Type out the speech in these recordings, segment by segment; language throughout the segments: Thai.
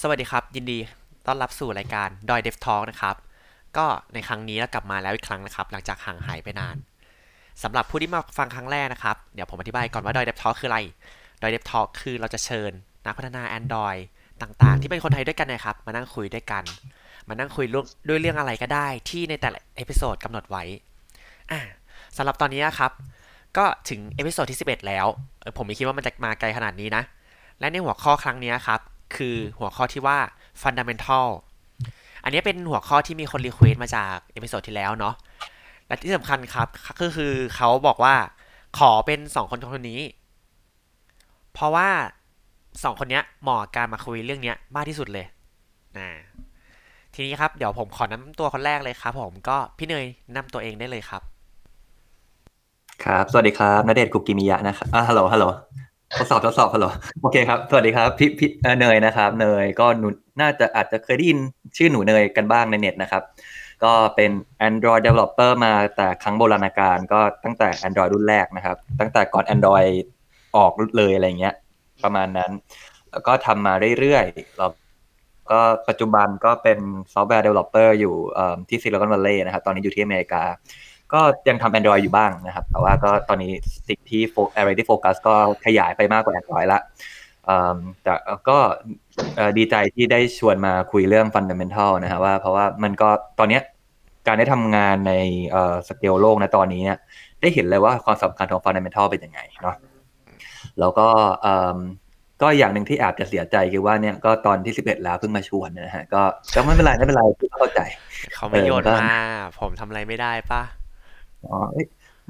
สวัสดีครับ ยินดีต้อนรับสู่รายการดอยเดฟทอ l k นะครับ ก็ในครั้งนี้เรากลับมาแล้วอีกครั้งนะครับ หลังจากห่างหายไปนานสำหรับผู้ที่มาฟังครั้งแรกนะครับ เดี๋ยวผมอธิบายก่อนว่าดอยเดฟทอ l k คืออะไรดอยเดฟทอ l k คือเราจะเชิญ นักพัฒนา Android ต่างๆ ที่เป็นคนไทยด้วยกันนะครับ มานั่งคุยด้วยกัน มานั่งคุยด้วยเรื่องอะไรก็ได้ที่ในแต่ละ episode กำหนดไว้อ่าสำหรับตอนนี้นะครับ ก็ถึง episode ที่11 แล้วผมไม่คิดว่ามันจะมาไกลขนาดนี้นะและในหัวข้อครั้งนี้ครับ คือหัวข้อที่ว่า fundamental อันนี้เป็นหัวข้อที่มีคน request มาจาก episode ที่แล้วเนาะและที่สำคัญครับก็คือเขาบอกว่าขอเป็นสองคนคนนี้ เพราะว่าสองคนนี้เหมาะการมาคุยเรื่องนี้มากที่สุดเลยนะทีนี้ครับเดี๋ยวผมขอนำตัวคนแรกเลยครับ ผมก็พี่เนยนำตัวเองได้เลยครับ ครับ สวัสดีครับณเดชน์ คูกิมิยะนะครับอ่าฮัลโหลฮัลโหล ทดสอบทดสอบฮัลโหลโอเคครับ สวัสดีครับ พี่พี่เนยนะครับ เนยก็หนูน่าจะอาจจะเคยได้ยินชื่อหนูเนยกันบ้างในเน็ตนะครับ ก็เป็น Android developer มาแต่ครั้งโบราณกาลก็ตั้งแต่ Android รุ่นแรกนะครับ ตั้งแต่ก่อน Android ออกเลยอะไรเงี้ย ประมาณนั้น แล้วก็ทำมาเรื่อยๆแล้วก็ปัจจุบันก็เป็นซอฟต์แวร์ developer อยู่ที่ซิลิคอนวัลเลย์นะครับ ตอนนี้อยู่ที่อเมริกา ก็ยังทำ Android อยู่บ้างนะครับ แต่ว่าก็ตอนนี้สิ่งที่โฟอะไรที่โฟกัสก็ขยายไปมากกว่า Android ละแต่ก็ดีใจที่ได้ชวนมาคุยเรื่อง Fundamental นะครับว่าเพราะว่ามันก็ตอนนี้การได้ทำงานในสเกลโลกนะตอนนี้เนี่ยได้เห็นเลยว่าความสำคัญของ Fundamental เป็นยังไงเนาะแล้วก็ก็อย่างหนึ่งที่อาจจะเสียใจคือว่าเนี่ยก็ตอนที่สิบเอ็ดแล้วเพิ่งมาชวนนะฮะก็ก็ไม่เป็นไรไม่เป็นไรเข้าใจ เขาไม่โยนมาผมทำอะไรไม่ได้ปะ อ๋อ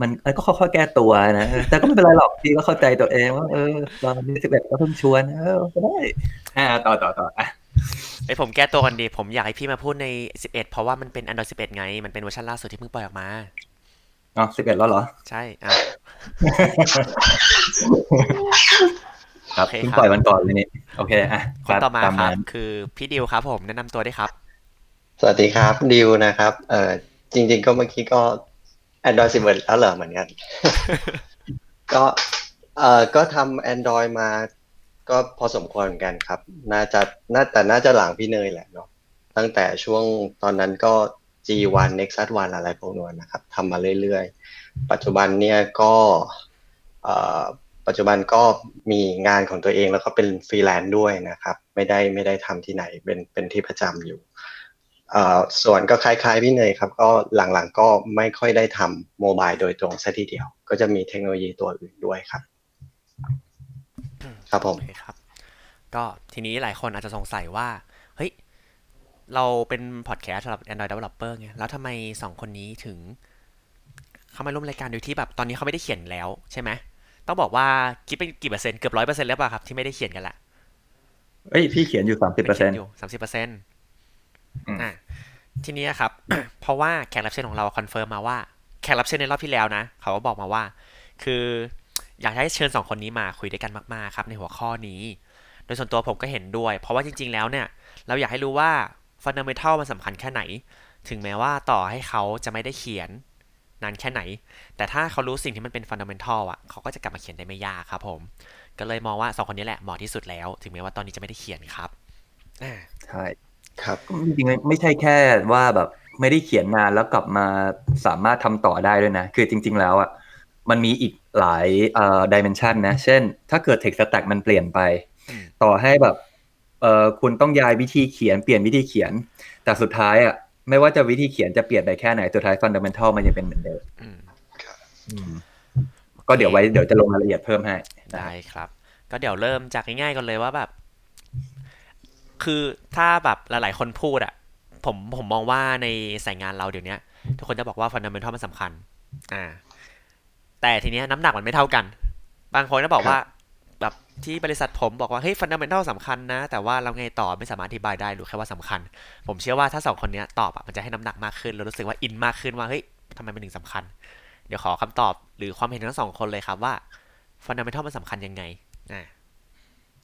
มันก็ค่อยๆแก้ตัวนะแต่ก็ไม่เป็นไรหรอกพี่ก็เข้าใจตัวเองว่าเออตอนนี้สิบเอ็ดก็เพิ่งชวนเออก็ได้อ่าต่อต่อต่ออะไอผมแก้ตัวกันดี ผมอยากให้พี่มาพูดในสิบเอ็ดเพราะว่ามันเป็น Android สิบเอ็ดไง มันเป็นเวอร์ชันล่าสุดที่เพิ่งปล่อยออกมาอ๋อสิบเอ็ดแล้วเหรอ ใช่อะครับเพิ่งปล่อยวันก่อนเลยนี่โอเคอะคนต่อมาครับ คือพี่ดิวครับ ผมแนะนำตัวได้ครับ สวัสดีครับดิวนะครับ เออจริง ๆ ก็เมื่อกี้ก็ Android สิบเอ็ดแล้วเหรอเหมือนกัน ก็เอ่อก็ทำ Android มา ก็พอสมควรเหมือนกันครับ น่าจะน่าแต่น่าจะหลังพี่เนยแหละเนาะตั้งแต่ช่วงตอนนั้นก็ G1 Nexus 1อะไรพวกนั้นนะครับทำมาเรื่อยๆ ปัจจุบันเนี่ยก็เอ่อปัจจุบันก็มีงานของตัวเองแล้วก็เป็นฟรีแลนซ์ด้วยนะครับ ไม่ได้ไม่ได้ทำที่ไหนเป็นเป็นที่ประจำอยู่ ส่วนก็คล้ายๆพี่เนยครับ ก็หลังๆก็ไม่ค่อยได้ทำ mobile โดยตรงซะทีเดียว ก็จะมีเทคโนโลยีตัวอื่นด้วยครับ ครับผมครับ ก็ทีนี้หลายคนอาจจะสงสัยว่า เฮ้ย เราเป็นพอดแคสต์สำหรับ Android Developer ไงแล้วทำไมสองคนนี้ถึง เข้ามาร่วมรายการโดยที่แบบตอนนี้เขาไม่ได้เขียนแล้วใช่ไหมต้องบอกว่าคิดเป็นกี่เปอร์เซ็นต์เกือบร้อยเปอร์เซ็นต์แล้วป่ะครับที่ไม่ได้เขียนกันละเอ้ยพี่เขียนอยู่สามสิบเปอร์เซ็นต์อยู่สามสิบเปอร์เซ็นต์อ่า ทีนี้ครับ เพราะว่าแขกรับเชิญของเรา confirm มาว่าแขกรับเชิญในรอบที่แล้วนะ เขาก็บอกมาว่า คืออยากให้เชิญสองคนนี้มาคุยด้วยกันมากๆครับ ในหัวข้อนี้ โดยส่วนตัวผมก็เห็นด้วย เพราะว่าจริง ๆ แล้วเนี่ย เราอยากให้รู้ว่าฟันเดเมทัลมันสำคัญแค่ไหน ถึงแม้ว่าต่อให้เขาจะไม่ได้เขียนนานแค่ไหน แต่ถ้าเขารู้สิ่งที่มันเป็นฟันเดเมทัลอะ เขาก็จะกลับมาเขียนได้ไม่ยากครับผม ก็เลยมองว่าสองคนนี้แหละเหมาะที่สุดแล้ว ถึงแม้ว่าตอนนี้จะไม่ได้เขียนครับใช่ ครับจริงๆไม่ใช่แค่ว่าแบบไม่ได้เขียนนานแล้วกลับมาสามารถทำต่อได้ด้วยนะ คือจริง ๆ แล้วอะมันมีอีกหลายเอ่อดิเมนชันนะ เช่น ถ้าเกิด text stack มันเปลี่ยนไป ต่อให้แบบเอ่อคุณต้องย้ายวิธีเขียนเปลี่ยนวิธีเขียน แต่สุดท้ายอะไม่ว่าจะวิธีเขียนจะเปลี่ยนไปแค่ไหน สุดท้ายฟันเดเมนทัลมันยังเป็นเหมือนเดิมก็เดี๋ยวไว้เดี๋ยวจะลงรายละเอียดเพิ่มให้ ได้ครับ ก็เดี๋ยวเริ่มจากง่ายๆกันเลยว่าแบบ คือถ้าแบบหลาย ๆ คนพูดอะผมผมมองว่าในสายงานเราเดี๋ยวนี้ทุกคนจะบอกว่า fundamental มันสำคัญ อ่า แต่ทีเนี้ยน้ำหนักมันไม่เท่ากัน บางคนก็บอกว่า แบบที่บริษัทผมบอกว่าเฮ้ย fundamental สำคัญนะ แต่ว่าเราไงต่อไม่สามารถอธิบายได้รู้แค่ว่าสำคัญ ผมเชื่อว่าถ้าสองคนนี้ตอบอะมันจะให้น้ำหนักมากขึ้นแล้วรู้สึกว่าอินมากขึ้นว่าเฮ้ยทำไมมันถึงสำคัญ เดี๋ยวขอคำตอบหรือความเห็นทั้งสองคนเลยครับว่า fundamental มันสำคัญยังไงอ่า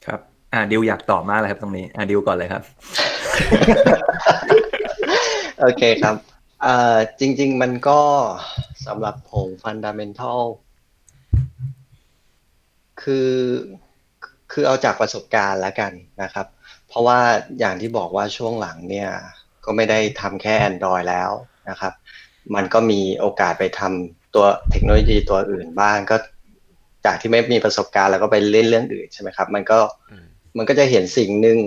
ครับ อ่าดิวอยากตอบมากเลยครับตรงนี้ อ่าดิวก่อนเลยครับ โอเคครับอ่าจริง ๆ มันก็สำหรับผมฟันดัมเบลทัลคือคือเอาจากประสบการณ์แล้วกันนะครับ เพราะว่าอย่างที่บอกว่าช่วงหลังเนี่ย ก็ไม่ได้ทำแค่ Android แล้วนะครับ มันก็มีโอกาสไปทำตัวเทคโนโลยีตัวอื่นบ้างก็จากที่ไม่มีประสบการณ์แล้วก็ไปเล่นเรื่องอื่นใช่ไหมครับ มันก็อื มมันก็จะเห็นสิ่งหนึ่ง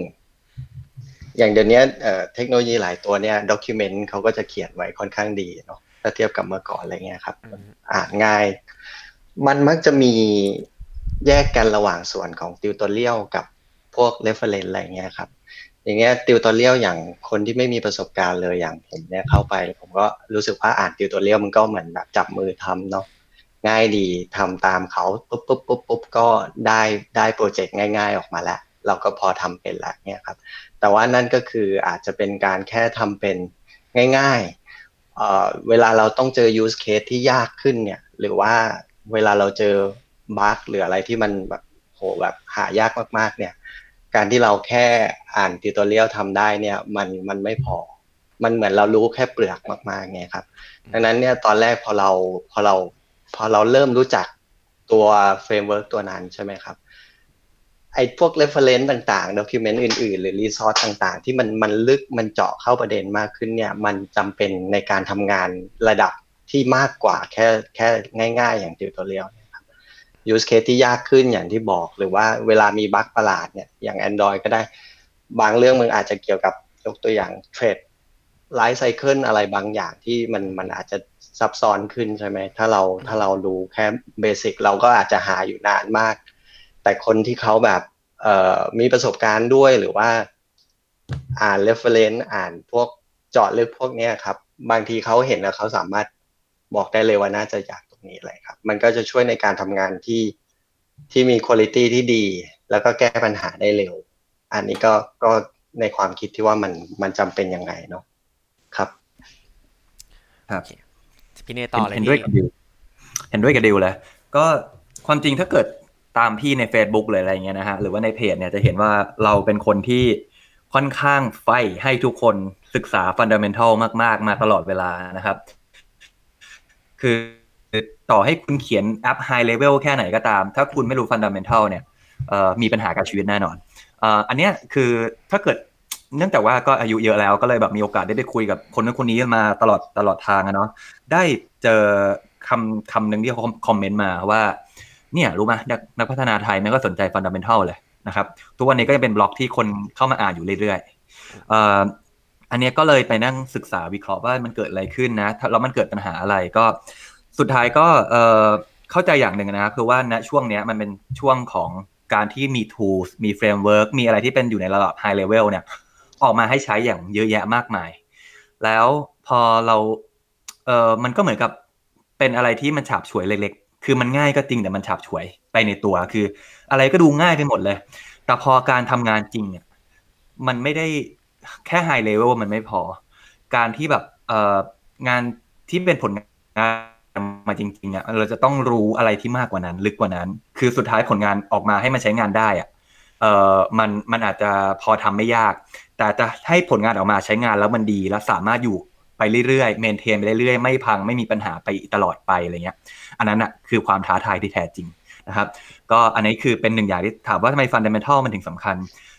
อย่างเดี๋ยวนี้เอ่อเทคโนโลยีหลายตัวเนี่ย document เขาก็จะเขียนไว้ค่อนข้างดีเนาะถ้าเทียบกับเมื่อก่อนอะไรเงี้ยครับอืมอ่านง่าย มันมักจะมีแยกกันระหว่างส่วนของ tutorial กับพวก reference อะไรเงี้ยครับ อย่างเงี้ย tutorial อย่างคนที่ไม่มีประสบการณ์เลยอย่างผมเนี่ยเข้าไป ผมก็รู้สึกว่าอ่าน tutorial มันก็เหมือนแบบจับมือทำเนาะง่ายดีทำตามเขาปุ๊บปุ๊บปุ๊บปุ๊บก็ได้ได้โปรเจกต์ง่าย ๆ ออกมาแล้ว เราก็พอทำเป็นแล้วเนี่ยครับ แต่ว่านั่นก็คืออาจจะเป็นการแค่ทำเป็นง่ายๆเเวลาเราต้องเจอ use case ที่ยากขึ้นเนี่ยหรือว่าเวลาเราเจอบั๊กหรืออะไรที่มันแบบโหแบบหายากมากๆ เนี่ย การที่เราแค่อ่านติวตอเรียลทำได้เนี่ยมันมันไม่พอ มันเหมือนเรารู้แค่เปลือกมากๆไงครับ ดังนั้นเนี่ยตอนแรกพอเราพอเราพอเราเริ่มรู้จักตัว framework ตัวนั้นใช่ไหมครับ ไอ้พวก reference ต่างๆ document อื่นๆ หรือ resource ต่างๆ ที่มันมันลึกมันเจาะเข้าประเด็นมากขึ้นเนี่ย มันจำเป็นในการทำงานระดับที่มากกว่าแค่แค่ง่าย ๆ อย่าง tutorial เนี่ยครับ use case ที่ยากขึ้นอย่างที่บอก หรือว่าเวลามี bug ประหลาดเนี่ย อย่าง Android ก็ได้ บางเรื่องมันอาจจะเกี่ยวกับยกตัวอย่างเทรดไลฟ์ไซเคิลอะไรบางอย่างที่มันมันอาจจะซับซ้อนขึ้นใช่ไหม ถ้าเราถ้าเราดูแค่เบสิกเราก็อาจจะหาอยู่นานมาก แต่คนที่เขาแบบเอ่อมีประสบการณ์ด้วยหรือว่า อ่าน reference อ่านพวกเจาะลึกพวกเนี้ยครับ บางทีเขาเห็นแล้วเขาสามารถบอกได้เลยว่าน่าจะอยากตรงนี้อะไรครับ มันก็จะช่วยในการทำงานที่ที่มีคุณภาพที่ดี แล้วก็แก้ปัญหาได้เร็ว อันนี้ก็ก็ในความคิดที่ว่ามันมันจำเป็นยังไงเนาะครับ ครับพี่เนต่อเลยเห็นด้วยกับพี่ดิวเห็นด้วยกับดิวเลยก็ความจริงถ้าเกิด ตามพี่ใน Facebook เลยอะไรเงี้ยนะฮะหรือว่าในเพจเนี่ยจะเห็นว่าเราเป็นคนที่ค่อนข้างไฟให้ทุกคนศึกษาฟันดัมเ n นทัลมาก ๆ มาตลอดเวลานะครับ คือต่อให้คุณเขียนแอปไฮเลเวลแค่ไหนก็ตาม ถ้าคุณไม่รู้ฟันดัมเ n นทัลเนี่ยมีปัญหากับชีวิตแน่นอนอ,อันเนี้ยคือถ้าเกิดเนื่องจากว่าก็อายุเยอะแล้วก็เลยแบบมีโอกาสได้ไปคุยกับคนนั้นคนนี้มาตลอดตลอดทางอะเนาะได้เจอคำคำหนึ่งที่เขาคอมเมนต์มาว่า เนี่ยรู้ไหมนักนักพัฒนาไทยมันก็สนใจฟันดัมเ n นทัลเลยนะครับทุกวันนี้ก็ยังเป็นบล็อกที่คนเข้ามาอ่านอยู่เรื่อยๆอ,อันนี้ก็เลยไปนั่งศึกษาวิเคราะห์ว่ามันเกิดอะไรขึ้นนะแล้วมันเกิดปัญหาอะไรก็สุดท้ายก็เเข้าใจอย่างหนึ่งนะคือว่าณช่วงเนี้ยมันเป็นช่วงของการที่มี tools มี framework มีอะไรที่เป็นอยู่ในระดับ high level เนี่ย ออกมาให้ใช้อย่างเยอะแยะมากมาย แล้วพอเราเออมันก็เหมือนกับเป็นอะไรที่มันฉาบฉวยเล็ก คือมันง่ายก็จริงแต่มันฉาบฉวยไปในตัวคือ อะไรก็ดูง่ายไปหมดเลย แต่พอการทำงานจริงเนี่ยมันไม่ได้แค่ไฮเลเวลมันไม่พอ การที่แบบเอองานที่เป็นผลงานมาจริงๆอะเราจะต้องรู้อะไรที่มากกว่านั้น ลึกกว่านั้น คือสุดท้ายผลงานออกมาให้มันใช้งานได้อะเออมันมันอาจจะพอทำไม่ยาก แต่จะให้ผลงานออกมาใช้งานแล้วมันดีและสามารถอยู่ไปเรื่อยๆเมนเทนไปเรื่อยๆ ไม่พังไม่มีปัญหาไปตลอดไปอะไรเงี้ย อันนั้นอะคือความท้าทายที่แท้จริงนะครับ ก็อันนี้คือเป็นหนึ่งอย่างที่ถามว่าทำไมฟันเดเมนทัลมันถึงสำคัญ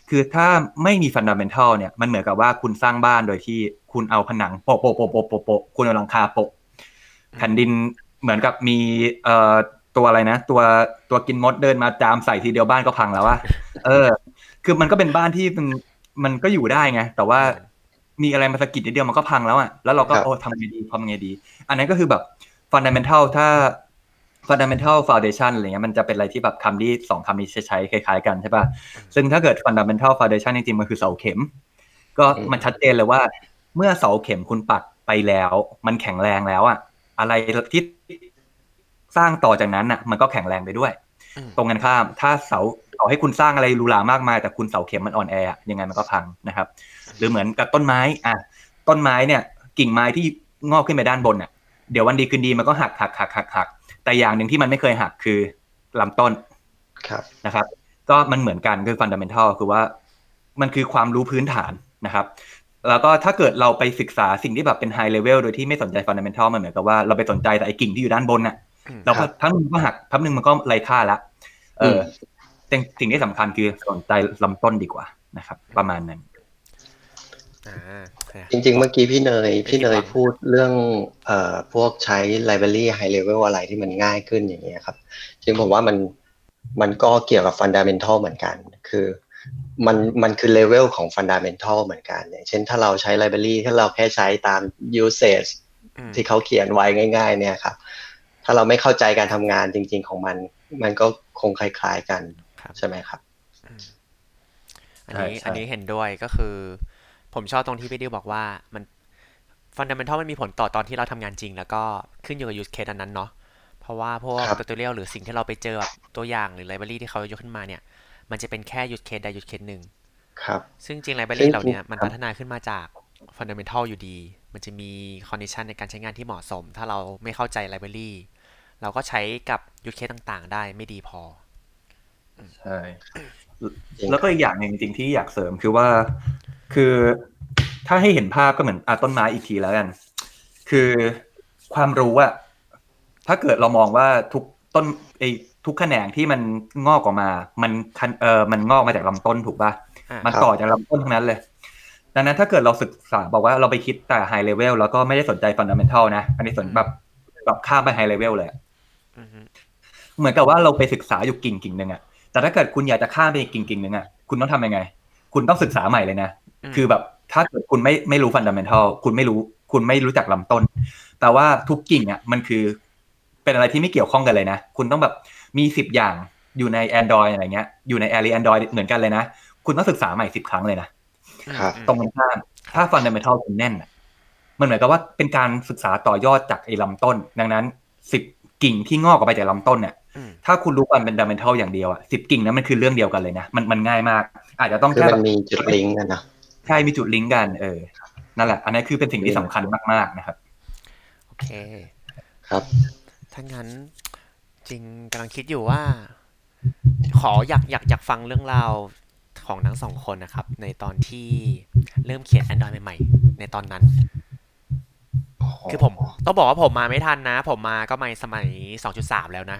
คือถ้าไม่มีฟันดัมเ n นทัลเนี่ยมันเหมือนกับว่าคุณสร้างบ้านโดยที่คุณเอาผนังโปะโปะโปะโปะโปะโปะคุณเอาหลังคาโปะแผ่นดินเหมือนกับมีเอ่อตัวอะไรนะ ตัวตัวกินมดเดินมาจามใส่ทีเดียวบ้านก็พังแล้วว่าเออ คือมันก็เป็นบ้านที่มันมันก็อยู่ได้ไง แต่ว่ามีอะไรมาสะกิดนิดเดียวมันก็พังแล้วอะแล้วเราก็ครับโอ้ทำไงดีทำไงดี อันนั้นก็คือแบบฟันดัมเ n นทัลถ้า fundamental foundation อะไรเงี้ยมันจะเป็นอะไรที่แบบคำที่สองคำนี้ใช้คล้ายๆกันใช่ป่ะซึ่งถ้าเกิด fundamental foundation จริงๆมันคือเสาเข็ม ก็อืมมันชัดเจนเลยว่า เมื่อเสาเข็มคุณปักไปแล้ว มันแข็งแรงแล้วอะอะไรที่สร้างต่อจากนั้นอะมันก็แข็งแรงไปด้วยอืมตรงกันข้าม ถ้าเสาต่อให้คุณสร้างอะไรหรูหรามากมาย แต่คุณเสาเข็มมันอ่อนแออะยังไงมันก็พังนะครับ หรือเหมือนกับต้นไม้อะต้นไม้เนี่ย กิ่งไม้ที่งอกขึ้นไปด้านบนอะเดี๋ยววันดีคืนดีมันก็หักหักหักหักหัก แต่อย่างหนึ่งที่มันไม่เคยหักคือลำต้นครับนะครับ ก็มันเหมือนกันคือฟันดัมเ n นทัลคือว่ามันคือความรู้พื้นฐานนะครับ แล้วก็ถ้าเกิดเราไปศึกษาสิ่งที่แบบเป็นไฮเลเวลโดยที่ไม่สนใจฟันดัมเ n นทัลมันเหมือนกับว่าเราไปสนใจแต่ไอ้กิ่งที่อยู่ด้านบนน่ะอืมเราก็พักหนึ่งก็หักพักหนึ่งมันก็ไร้ค่าละเอออมแสิ่งสิ่งที่สำคัญคือสนใจลำต้นดีกว่านะครับ ประมาณนั้นอ่าโอเค จริง ๆ เมื่อกี้พี่เนย พี่เนยพูดเรื่องเอ่อพวกใช้ library high level อะไรที่มันง่ายขึ้นอย่างเงี้ยครับจริงผมว่ามันมันก็เกี่ยวกับ fundamental เหมือนกัน คือมันมันคือ level ของ fundamental เหมือนกัน อย่างเช่นถ้าเราใช้ library ถ้าเราแค่ใช้ตาม usage อืมที่เขาเขียนไว้ง่าย ๆ เนี่ยครับ ถ้าเราไม่เข้าใจการทำงานจริง ๆ ของมัน มันก็คงคล้าย ๆ กันครับใช่ไหมครับ อันนี้ใช่ใช่อันนี้เห็นด้วยก็คือ ผมชอบตรงที่พี่ดิวบอกว่ามันฟันดัมเ n ทัลมันมีผลต่อตอนที่เราทำงานจริง แล้วก็ขึ้นอยู่กับ use case อันนั้นเนาะเพราะว่าพวกครับ tutorial หรือสิ่งที่เราไปเจอแบบตัวอย่างหรือ library ที่เขายกขึ้นมาเนี่ย มันจะเป็นแค่ use case ใด use case หนึ่งครับ ซึ่งจริง library เหล่าเนี้ยมันครับพัฒนาขึ้นมาจากฟันดัมเ n ทัลอยู่ดี มันจะมี condition ในการใช้งานที่เหมาะสม ถ้าเราไม่เข้าใจ library เราก็ใช้กับ use case ต่างๆ ได้ไม่ดีพอใช่จริงแล้วก็อีกอย่างหนึ่งจริงๆที่อยากเสริมคือว่า คือถ้าให้เห็นภาพก็เหมือนอาต้นไม้อีกทีแล้วกัน คือความรู้อะถ้าเกิดเรามองว่าทุกต้นไอ้ทุกแขนงที่มันงอกออกมา มันคันเออมันงอกมาจากลำต้นถูกป่ะอ่ามันครับต่อจากลำต้นทั้งนั้นเลย ดังนั้นถ้าเกิดเราศึกษาบอกว่าเราไปคิดแต่ไฮเลเวลแล้วก็ไม่ได้สนใจฟันดัมเ n ทัลนะ อันนี้สนแบบแบบข้ามไปไฮเลเวลเลยอะอือฮึเหมือนกับว่าเราไปศึกษาอยู่กิ่งกิ่งหนึ่งอะแต่ถ้าเกิดคุณอยากจะข้ามไปอีกกิ่งกิ่งหนึ่งอะคุณต้องทำยังไง คุณต้องศึกษาใหม่เลยนะมคือแบบถ้าเกิดคุณไม่ไม่รู้ฟันดัมเ n ทัลคุณไม่รู้ คุณไม่รู้จักลำต้น แต่ว่าทุกกิ่งอะมันคือเป็นอะไรที่ไม่เกี่ยวข้องกันเลยนะ คุณต้องแบบมีสิบอย่างอยู่ใน Android อะไรเงี้ย อยู่ใน Area Android เหมือนกันเลยนะ คุณต้องศึกษาใหม่สิบครั้งเลยนะครับอืมตรงกันข้ามถ้าฟันดัมเ n ทัลคุณแน่นอะมันเหมือนกับว่าเป็นการศึกษาต่อยอดจากไอ้ลำต้น ดังนั้นสิบกิ่งที่งอกออกไปจากลำต้นเนี่ยอืม ถ้าคุณรู้ฟันเป็นดัมเ n ทัลอย่างเดียวอะสิบกิ่งนั้นมันคือเรื่องเดียวกันเลยนะมันมันง่ายมาก อาจจะต้องคือแค่มัแบนบมีจุดลิงก์กันนะใช่มีจุดลิงก์กันเออนั่นแหละ อันนี้นคือเป็นสิ่งที่สำคัญมากๆนะครับโอเค ครับถ้างั้นจริงกำลังคิดอยู่ว่า ขออยากอยากอยากฟังเรื่องราวของทั้งสองคนนะครับ ในตอนที่เริ่มเขียน Android ใหม่ ๆ ในตอนนั้น คือผม ต้องบอกว่าผมมาไม่ทันนะ ผมมาก็ไม่สมัย 2.3 แล้วนะ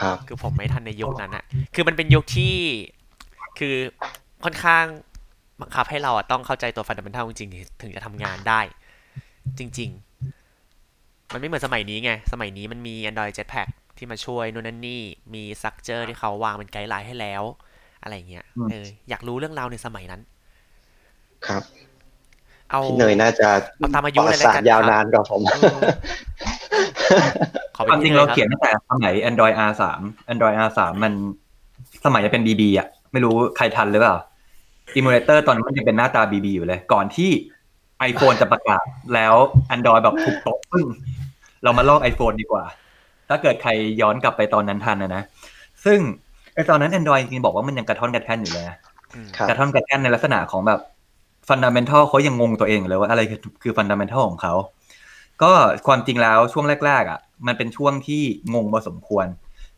ครับคือผมไม่ทันในยุคนั้นอะคือมันเป็นยุคที่คือค่อนข้างบังคับให้เราอะต้องเข้าใจตัวฟันดัมเ n ทัลจริงๆถึงจะทำงานได้ จริง ๆ มันไม่เหมือนสมัยนี้ไง สมัยนี้มันมี Android Jetpack ที่มาช่วยนู่นนั่นนี่ มี structure ที่เขาวางเป็นไกด์ไลน์ให้แล้ว อะไรเงี้ยอืมเอออยากรู้เรื่องราวในสมัยนั้น ครับ เอาพี่เนยน่าจะเอาตามอายุประเลยแล้วสาทกันยาวครับนานกว่าผมเออขอคเป็นวามจริที่งเลเรายครับเขียนตั้งแต่สมัย Android R3 Android R3 มันสมัยจะเป็น BB อะ ไม่รู้ใครทันหรือเปล่า Emulator ตอนนั้นมันยังเป็นหน้าตา BB อยู่เลย ก่อนที่ iPhone จะประกาศแล้ว Android แบบถูกตกปึ้งเรามาลอก iPhone ดีกว่า ถ้าเกิดใครย้อนกลับไปตอนนั้นทันนะนะ ซึ่งไอตอนนั้น Android จริงๆบอกว่ามันยังกระท่อนกระแท่นอยู่เลยนะอืมครับกระท่อนกระแท่นในลักษณะของแบบ ฟันดัมเ n ทัลเขายังงงตัวเองอยู่เลยว่าอะไรคือคือฟันดัมเ n ทัลของเขาก็ความจริงแล้วช่วงแรก ๆ อะ มันเป็นช่วงที่งงพอสมควร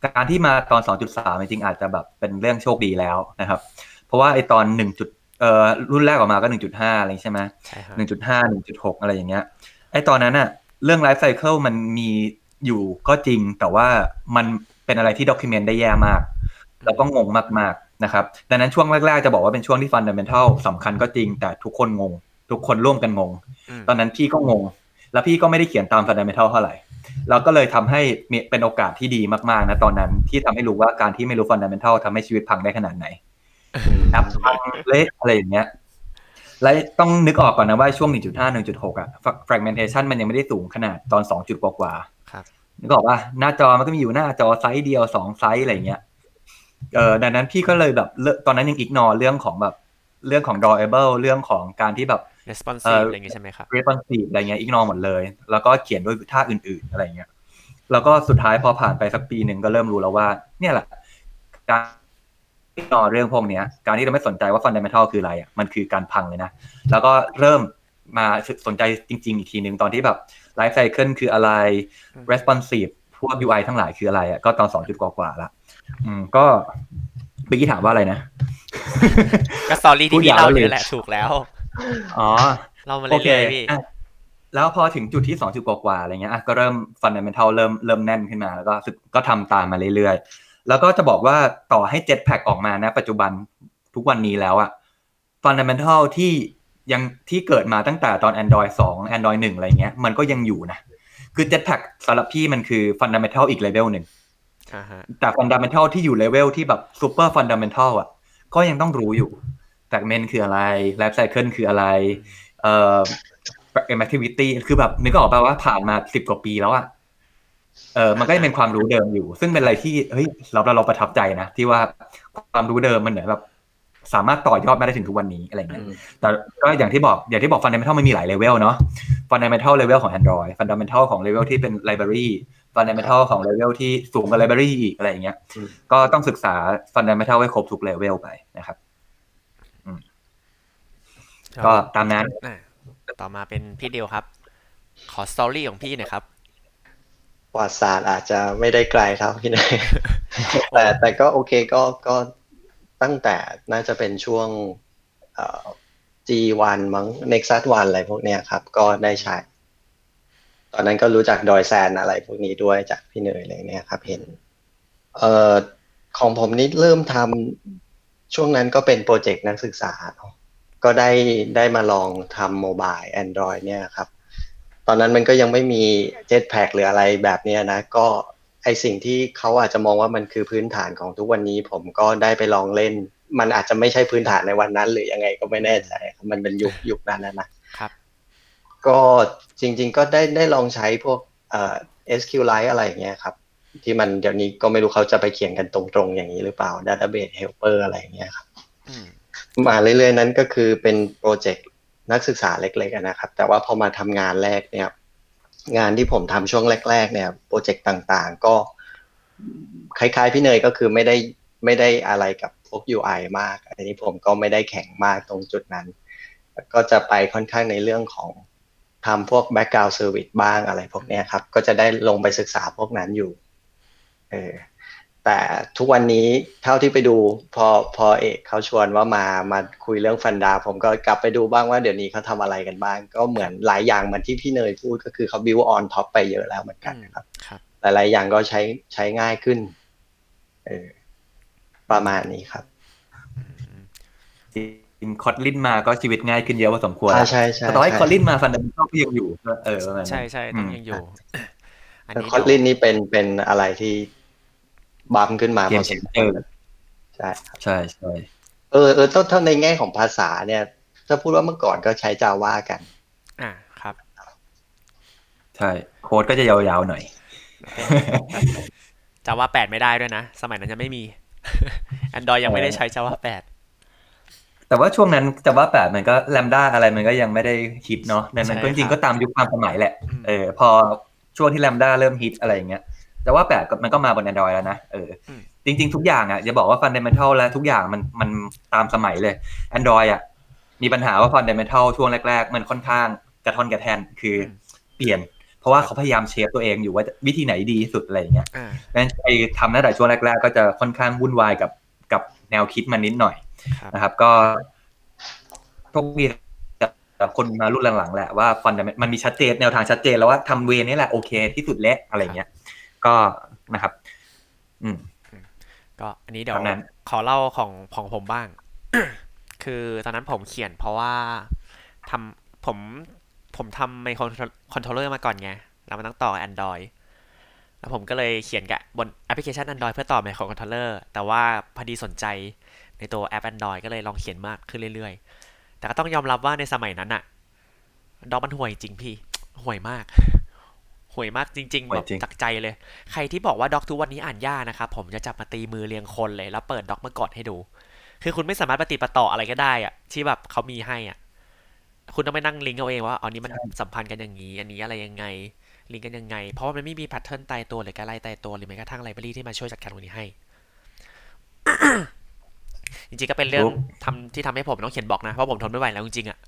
การที่มาตอน 2.3 จริงๆอาจจะแบบเป็นเรื่องโชคดีแล้วนะครับ เพราะว่าไอตอน 1. จุดเอ่อรุ่นแรกออกมาก็ 1.5 อะไรใช่ไหมใช่ครับ1.5 1.6อะไรอย่างเงี้ยไอตอนนั้นอะเรื่องไลฟ์ไซเคิลมันมีอยู่ก็จริงแต่ว่ามันเป็นอะไรที่ด็อกิเมนต์ได้แย่มาก แล้วก็งงมากๆ นะครับดังนั้นช่วงแรกๆจะบอกว่าเป็นช่วงที่ฟันดัมเ n ทัลสำคัญก็จริงแต่ทุกคนงง ทุกคนร่วมกันงงอืมตอนนั้นพี่ก็งง แล้วพี่ก็ไม่ได้เขียนตามฟันดัมเ n ทัลเท่าไหร่เราก็เลยทำให้มีเป็นโอกาสที่ดีมากๆนะตอนนั้นที่ทำให้รู้ว่าการที่ไม่รู้ฟันดัมเ n ทัลทำให้ชีวิตพังได้ขนาดไหนแอปพังเละอะไรอย่างเงี้ยและต้องนึกออกก่อนนะว่าช่วง 1.5 1.6 อะ fragmentation มันยังไม่ได้สูงขนาดตอน 2 จุดกว่าๆครับนึกออกว่าหน้าจอมันก็มีอยู่หน้าจอไซส์เดียวสองไซส์อะไรเงี้ย เออดังนั้นพี่ก็เลยแบบเลิกตอนนั้นยัง ignore เรื่องของแบบเรื่องของ drawable เรื่องของการที่แบบ responsive อะไรอย่างงี้ใช่ไหมครับ responsive อะไรเงี้ยอิกนอหมดเลย แล้วก็เขียนด้วยท่าอื่น ๆ อะไรเงี้ย แล้วก็สุดท้ายพอผ่านไปสักปีหนึ่งก็เริ่มรู้แล้วว่า เนี่ยแหละ การอิกนอเรื่องพวกเนี้ย การที่เราไม่สนใจว่า fundamental คืออะไรอะมันคือการพังเลยนะ แล้วก็เริ่มมาสนใจจริง ๆ อีกทีหนึ่งตอนที่แบบ life cycle คืออะไรอืม responsive พวก UI ทั้งหลายคืออะไรอะก็ตอนสองจุดกว่าๆละ อืมก็เมื่อกี้ถามว่าอะไรนะก็สตอรี่พูที่ดพี่ยาวเล่าเลยนี่แหละถูกแล้ว อ๋อ เรามาโอเคเรื่อยๆพี่อะแล้วพอถึงจุดที่สองจุดกว่าๆอะไรเงี้ยอะก็เริ่มฟันดัมเ n ทัลเริ่มเริ่มแน่นขึ้นมา แล้วก็สึกก็ทำตามมาเรื่อยแล้วก็จะบอกว่าต่อให้ Jetpack ออกมานะ ปัจจุบันทุกวันนี้แล้วอะฟันดัมเ n นทัลที่ยังที่เกิดมาตั้งแต่ตอน Android 2 Android 1 อะไรเงี้ย มันก็ยังอยู่นะ คือ Jetpack สำหรับพี่มันคือฟันดัมเ n นทัลอีกเลเวลหนึ่งอ่าฮะ แต่ฟันดัมเ n นทัลที่อยู่เลเวลที่แบบซูเปอร์ฟันดัมเ n นทัลอะ ก็ยังต้องรู้อยู่ fragment คืออะไร lifecycle คืออะไร เอ่อ activity คือแบบนึกออกป่าว่าผ่านมาสิบกว่าปีแล้วอะเออมันก็ยังเป็นความรู้เดิมอยู่ ซึ่งเป็นอะไรที่เฮ้ยเราเราเราประทับใจนะที่ว่าความรู้เดิมมันเหมือนแบบสามารถต่อยอดมาได้ถึงทุกวันนี้อะไรเงี้ยแต่ก็อย่างที่บอกอย่างที่บอกฟันดัมเ n นทัลมันมีหลายเลเวลเนาะฟันดัมเ n นทัลเลเวลของ Android ฟันดัมเ n นทัลของเลเวลที่เป็น library ฟันดัมเ n นทัลของเลเวลที่สูงกว่า library อีกอะไรอย่างเงี้ยอืมก็ต้องศึกษาฟันดัมเ n นทัลให้ครบทุกเลเวลไปนะครับก็ตามนั้นอะต่อมาเป็นพี่เดียวครับ ขอ story ของพี่หน่อยครับประวัติศาสตร์อาจจะไม่ได้ไกลเท่าพี่เนยแต่แต่ก็โอเคก็ก็ตั้งแต่น่าจะเป็นช่วงเอ่อ G1 มั้ง Nexus 1อะไรพวกเนี้ยครับ ก็ได้ใช้ต อนนั้นก็รู้จักดอยแซนอะไรพวกนี้ด้วยจากพี่เนยอะไรเนี่ยครับ เห็น เอ่อของผมนี่เริ่มทำช่วงนั้นก็เป็นโปรเจกต์นักศึกษา ก็ได้ได้มาลองทำโมบาย Android เนี่ยครับ ตอนนั้นมันก็ยังไม่มี Jetpack หรืออะไรแบบเนี้ยนะ ก็ไอสิ่งที่เขาอาจจะมองว่ามันคือพื้นฐานของทุกวันนี้ ผมก็ได้ไปลองเล่น มันอาจจะไม่ใช่พื้นฐานในวันนั้น หรือยังไงก็ไม่แน่ใจมันเป็นยุคยุคนั้นนะนะครับ ก็จริง ๆ ก็ได้ได้ลองใช้พวกเอ่อ SQLite อะไรอย่างเงี้ยครับ ที่มันเดี๋ยวนี้ก็ไม่รู้เขาจะไปเขียนกันตรงๆอย่างนี้หรือเปล่า Database Helper อะไรอย่างเงี้ยครับอืมมาเรื่อยๆนั้นก็คือเป็นโปรเจกต์นักศึกษาเล็กๆอะนะครับ แต่ว่าพอมาทำงานแรกเนี่ย งานที่ผมทำช่วงแรก ๆ เนี่ยโปรเจกต์ต่างๆ ก็คล้ายๆพี่เนยก็คือไม่ได้ไม่ได้อะไรกับพวก UI มาก อันนี้ผมก็ไม่ได้แข็งมากตรงจุดนั้น ก็จะไปค่อนข้างในเรื่องของ ทำพวก background service บ้างอะไรพวกเนี้ยครับ ก็จะได้ลงไปศึกษาพวกนั้นอยู่เออแต่ทุกวันนี้เท่าที่ไปดูพอพอเอกเขาชวนว่ามามาคุยเรื่องฟันดา ผมก็กลับไปดูบ้างว่าเดี๋ยวนี้เขาทำอะไรกันบ้าง ก็เหมือนหลายอย่างเหมือนที่พี่เนยพูดก็คือเขา build on top ไปเยอะแล้วเหมือนกันนะครับครับหลายๆอย่างก็ใช้ใช้ง่ายขึ้นเออประมาณนี้ครับจ ริงคอตลินมาก็ชีวิตง่ายขึ้นเยอะพอสมควรอ่าใช่ใช่แต่ต่อให้ใช่คอตลินมาฟันดัมเ n นทัลก็ยังอยู่เออประมาณนั้นใช่ใช่ต้องอืมยังอยู่อันแต่นี้คอตลินนี่เป็นเป็นอะไรที่บัมขึ้นมาเกพมอสเชมนคเจวอรร์ใช่ครับใช่ใช่เออเออถ้าถ้าในแง่ของภาษาเนี่ย ถ้าพูดว่าเมื่อก่อนก็ใช้จาว่ากัน อ่าครับ ใช่โค้ดก็จะยาวๆหน่อยจาว่าแปดไม่ได้ด้วยนะ สมัยนั้นยังไม่มี Android ยังไม่ได้ใช้จาว่าแปด แต่ว่าช่วงนั้นจะว่าแบบมันก็แลมด้าอะไรมันก็ยังไม่ได้ฮิตเนาะดังนั้นก็จริงๆก็ตามยุคความสมัยแหละเออพอช่วงที่แลมด้าเริ่มฮิตอะไรอย่างเงี้ยแต่ว่าแปดมันก็มาบน Android แล้วนะเอออมจริง ๆ ทุกอย่างอะอย่าบอกว่า Fundamental แล้วทุกอย่างมันมันตามสมัยเลย Android อะมีปัญหาว่า Fundamental ช่วงแรก ๆ มันค่อนข้างกระท่อนกระแทนคืออเปลี่ยน เพราะว่าเขาพยายามเชฟตัวเองอยู่ว่าวิธีไหนดีที่สุดอะไรอย่างเงี้ยอ่าดังนั้นไอ้ทำตั้งแต่ช่วงแรก ๆ ก็จะค่อนข้างวุ่นวายกับกับแนวคิดมันนิดหน่อยครับ นะครับ ก็พวกมีแต่คนมารุ่นหลังๆแหละว่าฟันมันมีชัดเจนแนวทางชัดเจนแล้วว่าทำเวรนี่แหละโอเคที่สุดแล้วอะไรเงี้ย ก็นะครับ อืมก็อันนี้เดี๋ยวตามนั้นขอเล่าของของผมบ้าง คือตอนนั้นผมเขียนเพราะว่าทำผมผมทำไมโครคอนโทรลเลอร์มาก่อนไง แล้วมันต้องต่อ Android แล้วผมก็เลยเขียนกับบนแอปพลิเคชัน Android เพื่อต่อไมโครคอนโทรลเลอร์แต่ว่าพอดีสนใจ ในตัวแอป Android ก็เลยลองเขียนมากขึ้นเรื่อยๆ แต่ก็ต้องยอมรับว่าในสมัยนั้นอะ doc มันห่วยจริงพี่ ห่วยมาก ห่วยมากจริงๆห่วยแบบจริงจากใจเลย ใครที่บอกว่าด็อกทุกวันนี้อ่านยากนะครับผมจะจับมาตีมือเรียงคนเลย แล้วเปิดด็อกมากดให้ดู คือคุณไม่สามารถปฏิดปะต่ออะไรก็ได้อะที่แบบเขามีให้อะ คุณต้องไปนั่งลิงก์เอาเองว่าอันนี้มันสัมพันธ์กันอย่างนี้ อันนี้อะไรยังไง ลิงก์กันยังไง เพราะว่ามันไม่มีแพทเทิร์นตายตัวหรือการไล่ตายตัวหรือแม้กระทั่งไลบรารีที่มาช่วยจัดการตรงนี้ให้ จริงๆก็เป็นเรื่องถูกทำที่ทำให้ผมต้องเขียนบล็อกนะ เพราะผมทนไม่ไหวแล้วจริงๆอะ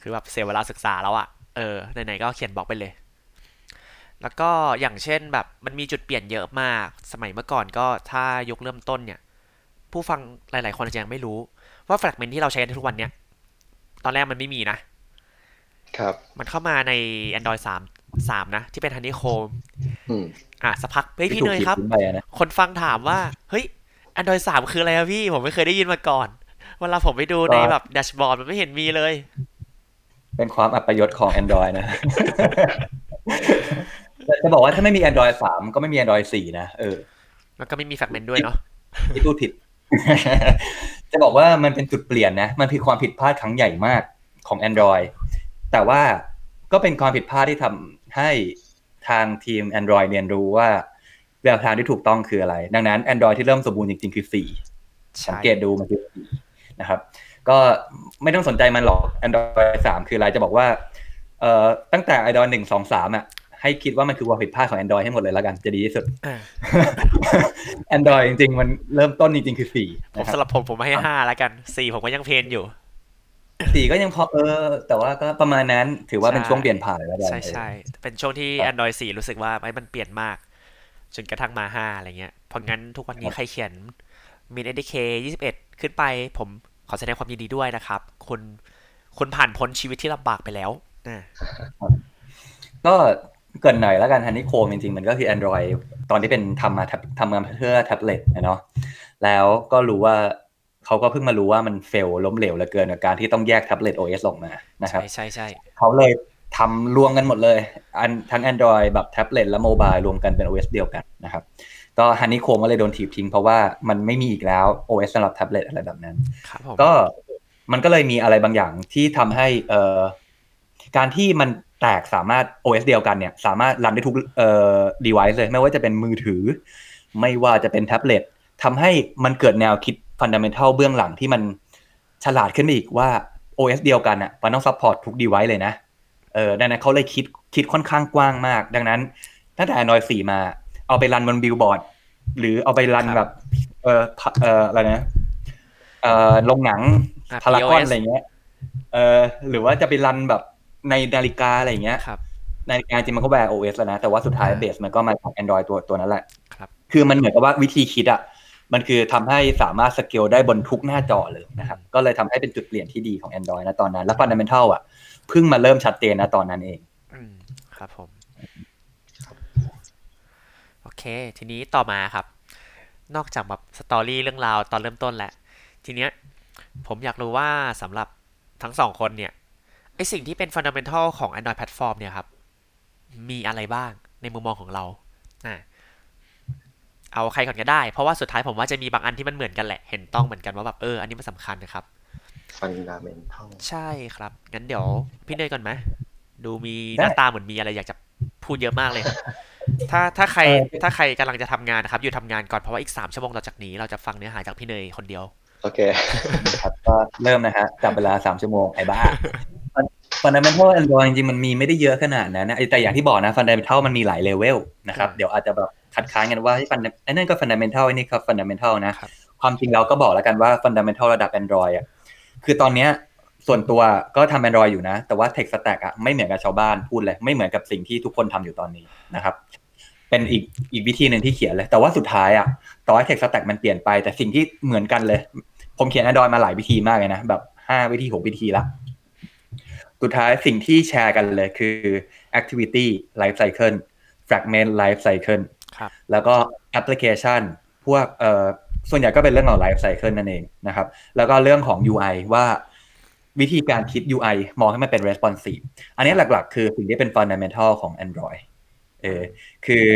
คือแบบเสียเวลาศึกษาแล้วอะเออไหนๆก็เขียนบล็อกไปเลย แล้วก็อย่างเช่นแบบมันมีจุดเปลี่ยนเยอะมาก สมัยเมื่อก่อนก็ถ้ายกเริ่มต้นเนี่ย ผู้ฟังหลายๆคนอาจจะยังไม่รู้ ว่าแฟกเมนที่เราใช้ในทุกวันเนี้ยตอนแรกมันไม่มีนะครับ มันเข้ามาใน Android 3 3 นะ ที่เป็น Honeycomb อืมอะสักพักเฮ้ยพี่ถูกเนยขีดครับทิ้งไปอะนะคนฟังถามว่า เฮ้ย Android 3 คืออะไรอะพี่ ผมไม่เคยได้ยินมาก่อน เวลาผมไปดูในแบบแดชบอร์ดมันไม่เห็นมีเลย เป็นความอัปยศของ Android นะแต่จะบอกว่าถ้าไม่มี Android 3 ก็ไม่มี Android 4 นะ เออแล้วก็ไม่มีแฟกเมนต์ด้วยเนาะที่พูดผิด จะบอกว่ามันเป็นจุดเปลี่ยนนะ มันคือความผิดพลาดครั้งใหญ่มากของ Android แต่ว่าก็เป็นความผิดพลาดที่ทำให้ทางทีม Android เรียนรู้ว่า แนวทางที่ถูกต้องคืออะไร ดังนั้น Android ที่เริ่มสมบูรณ์จริงๆ คือ4สังเกตดูมันคือ4นะครับ ก็ไม่ต้องสนใจมันหรอก Android 3 คืออะไรจะบอกว่าเอ่อตั้งแต่ Android 1 2 3อะให้คิดว่ามันคือความผิดพลาดของ Android ให้หมดเลยแล้วกัน จะดีที่สุดอ่า Android จริง ๆ มันเริ่มต้นจริง ๆ คือสี่ผมนะครับสำหรับผมผมให้ห้าแล้วกันสี่ผมก็ยังเพนอยู่สี่ก็ยังพอเออ แต่ว่าก็ประมาณนั้นถือว่าเป็นใช่ช่วงเปลี่ยนผ่านแล้วกันใช่ใช่เป็นช่วงที่ครับ Android 4 รู้สึกว่าไอ้มันเปลี่ยนมาก จนกระทั่งมา5อะไรเงี้ย เพราะงั้นทุกวันนี้ใครเขียน Min SDK 21ขึ้นไป ผมขอแสดงความยินดีด้วยนะครับ คุณคุณผ่านพ้นชีวิตที่ลำบากไปแล้วนะก็เกรินหน่อยแล้วกันฮันนี่โคมจริงๆ มันก็คือ Android ตอนที่เป็นทำมาทำมาเพื่อแท็บเล็ตนะเนาะแล้วก็รู้ว่าเขาก็เพิ่งมารู้ว่ามันเฟลล้มเหลวเหลือเกินกับการที่ต้องแยกแท็บเล็ต OS ออกมานะครับใช่ใช่ใช่เขาเลย ทำรวมกันหมดเลยอันทั้ง Android แบบแท็บเล็ตและโมบายรวมกันเป็น OS เดียวกันนะครับ ก็ฮันนี่โคมก็เลยโดนถีบทิ้งเพราะว่ามันไม่มีอีกแล้ว OS สำหรับแท็บเล็ตอะไรแบบนั้นครับผมก็มันก็เลยมีอะไรบางอย่างที่ทำให้เอ่อการที่มันแตกสามารถ OS เดียวกันเนี่ย สามารถรันได้ทุกเอ่อ device เลยไม่ว่าจะเป็นมือถือ ไม่ว่าจะเป็นแท็บเล็ตทำให้มันเกิดแนวคิด fundamental เบื้องหลังที่มันฉลาดขึ้นไปอีกว่า OS เดียวกันอะมันต้อง support ทุก device เลยนะ เออดังนั้นเขาเลยคิดคิดค่อนข้างกว้างมาก ดังนั้นตั้งแต่ Android 4มา เอาไปรันบนบิลบอร์ด หรือเอาไปรันแบบเออพะเอออะไรนะเออลงหนังอะพารากอน POS อะไรเงี้ยเออหรือว่าจะไปรันแบบในนาฬิกาอะไรเงี้ยครับนาฬิกาจริงมันก็แวร์ OS แล้วนะ แต่ว่าสุดท้ายอ่าเบสมันก็มาจาก Android ตัวตัวนั้นแหละครับคือมันเหมือนกับว่าวิธีคิดอะมันคือทำให้สามารถสเกลได้บนทุกหน้าจอเลยนะครับ ก็เลยทำให้เป็นจุดเปลี่ยนที่ดีของ Android นะตอนนั้น แล้ว Fundamental อะ เพิ่งมาเริ่มชัดเจนนะตอนนั้นเองครับผม โอเค ทีนี้ต่อมาครับ นอกจากแบบสตอรี่เรื่องราวตอนเริ่มต้นแหล้วทีเนี้ย ผมอยากรู้ว่าสำหรับทั้งสองคนเนี่ยไอสิ่งที่เป็นฟันดัมเ n นทัลของ Android Platform เนี่ยครับ มีอะไรบ้างในมุมมองของเราอะเอาใครก่อนก็ได้ เพราะว่าสุดท้ายผมว่าจะมีบางอันที่มันเหมือนกันแหละ เห็นต้องเหมือนกันว่าแบบเออ อันนี้มันสำคัญนะครับ ฟันดาเมนทัล ใช่ครับ งั้นเดี๋ยวพี่เนยก่อนไหมดูมีหน้าตาเหมือนมีอะไรอยากจะพูดเยอะมากเลยถ้าถ้าใครเออถ้าใครกำลังจะทำงานนะครับ อยู่ทำงานก่อนเพราะว่าอีกสามชั่วโมงต่อจากนี้เราจะฟังเนื้อหาจากพี่เนยคนเดียว โอเคนะครับก็เริ่มนะฮะจับเวลาสามชั่วโมงไอ้บ้า Fundamental Android จริงๆ มันมีไม่ได้เยอะขนาดนั้นนะแต่อย่างที่บอกนะ Fundamental มันมีหลายเลเวลนะครับอืมเดี๋ยวอาจจะแบบคัดค้านกันว่าที่ฟันไอ้นั่นก็ Fundamental ไอ้นี่ก็ Fundamental นะครับ ความจริงเราก็บอกแล้วกันว่า Fundamental ระดับ Android อะ คือตอนเนี้ยส่วนตัวก็ทำ Android อยู่นะ แต่ว่า Tech Stack อะไม่เหมือนกับชาวบ้านพูดเลย ไม่เหมือนกับสิ่งที่ทุกคนทำอยู่ตอนนี้นะครับ เป็นอีกอีกวิธีหนึ่งที่เขียนเลย แต่ว่าสุดท้ายอะต่อให้ Tech Stack มันเปลี่ยนไป แต่สิ่งที่เหมือนกันเลย ผมเขียน Android มาหลายวิธีมากเลยนะ แบบห้าวิธีหกวิธีละ สุดท้ายสิ่งที่แชร์กันเลยคือ activity life cycle fragment life cycle ครับแล้วก็ application พวกเอ่อ ส่วนใหญ่ก็เป็นเรื่องของ life cycle นั่นเองนะครับ แล้วก็เรื่องของ UI ว่าวิธีการคิด UI มองให้มันเป็น responsive อันนี้หลักๆ คือสิ่งที่เป็น fundamental ของ Android เออคือ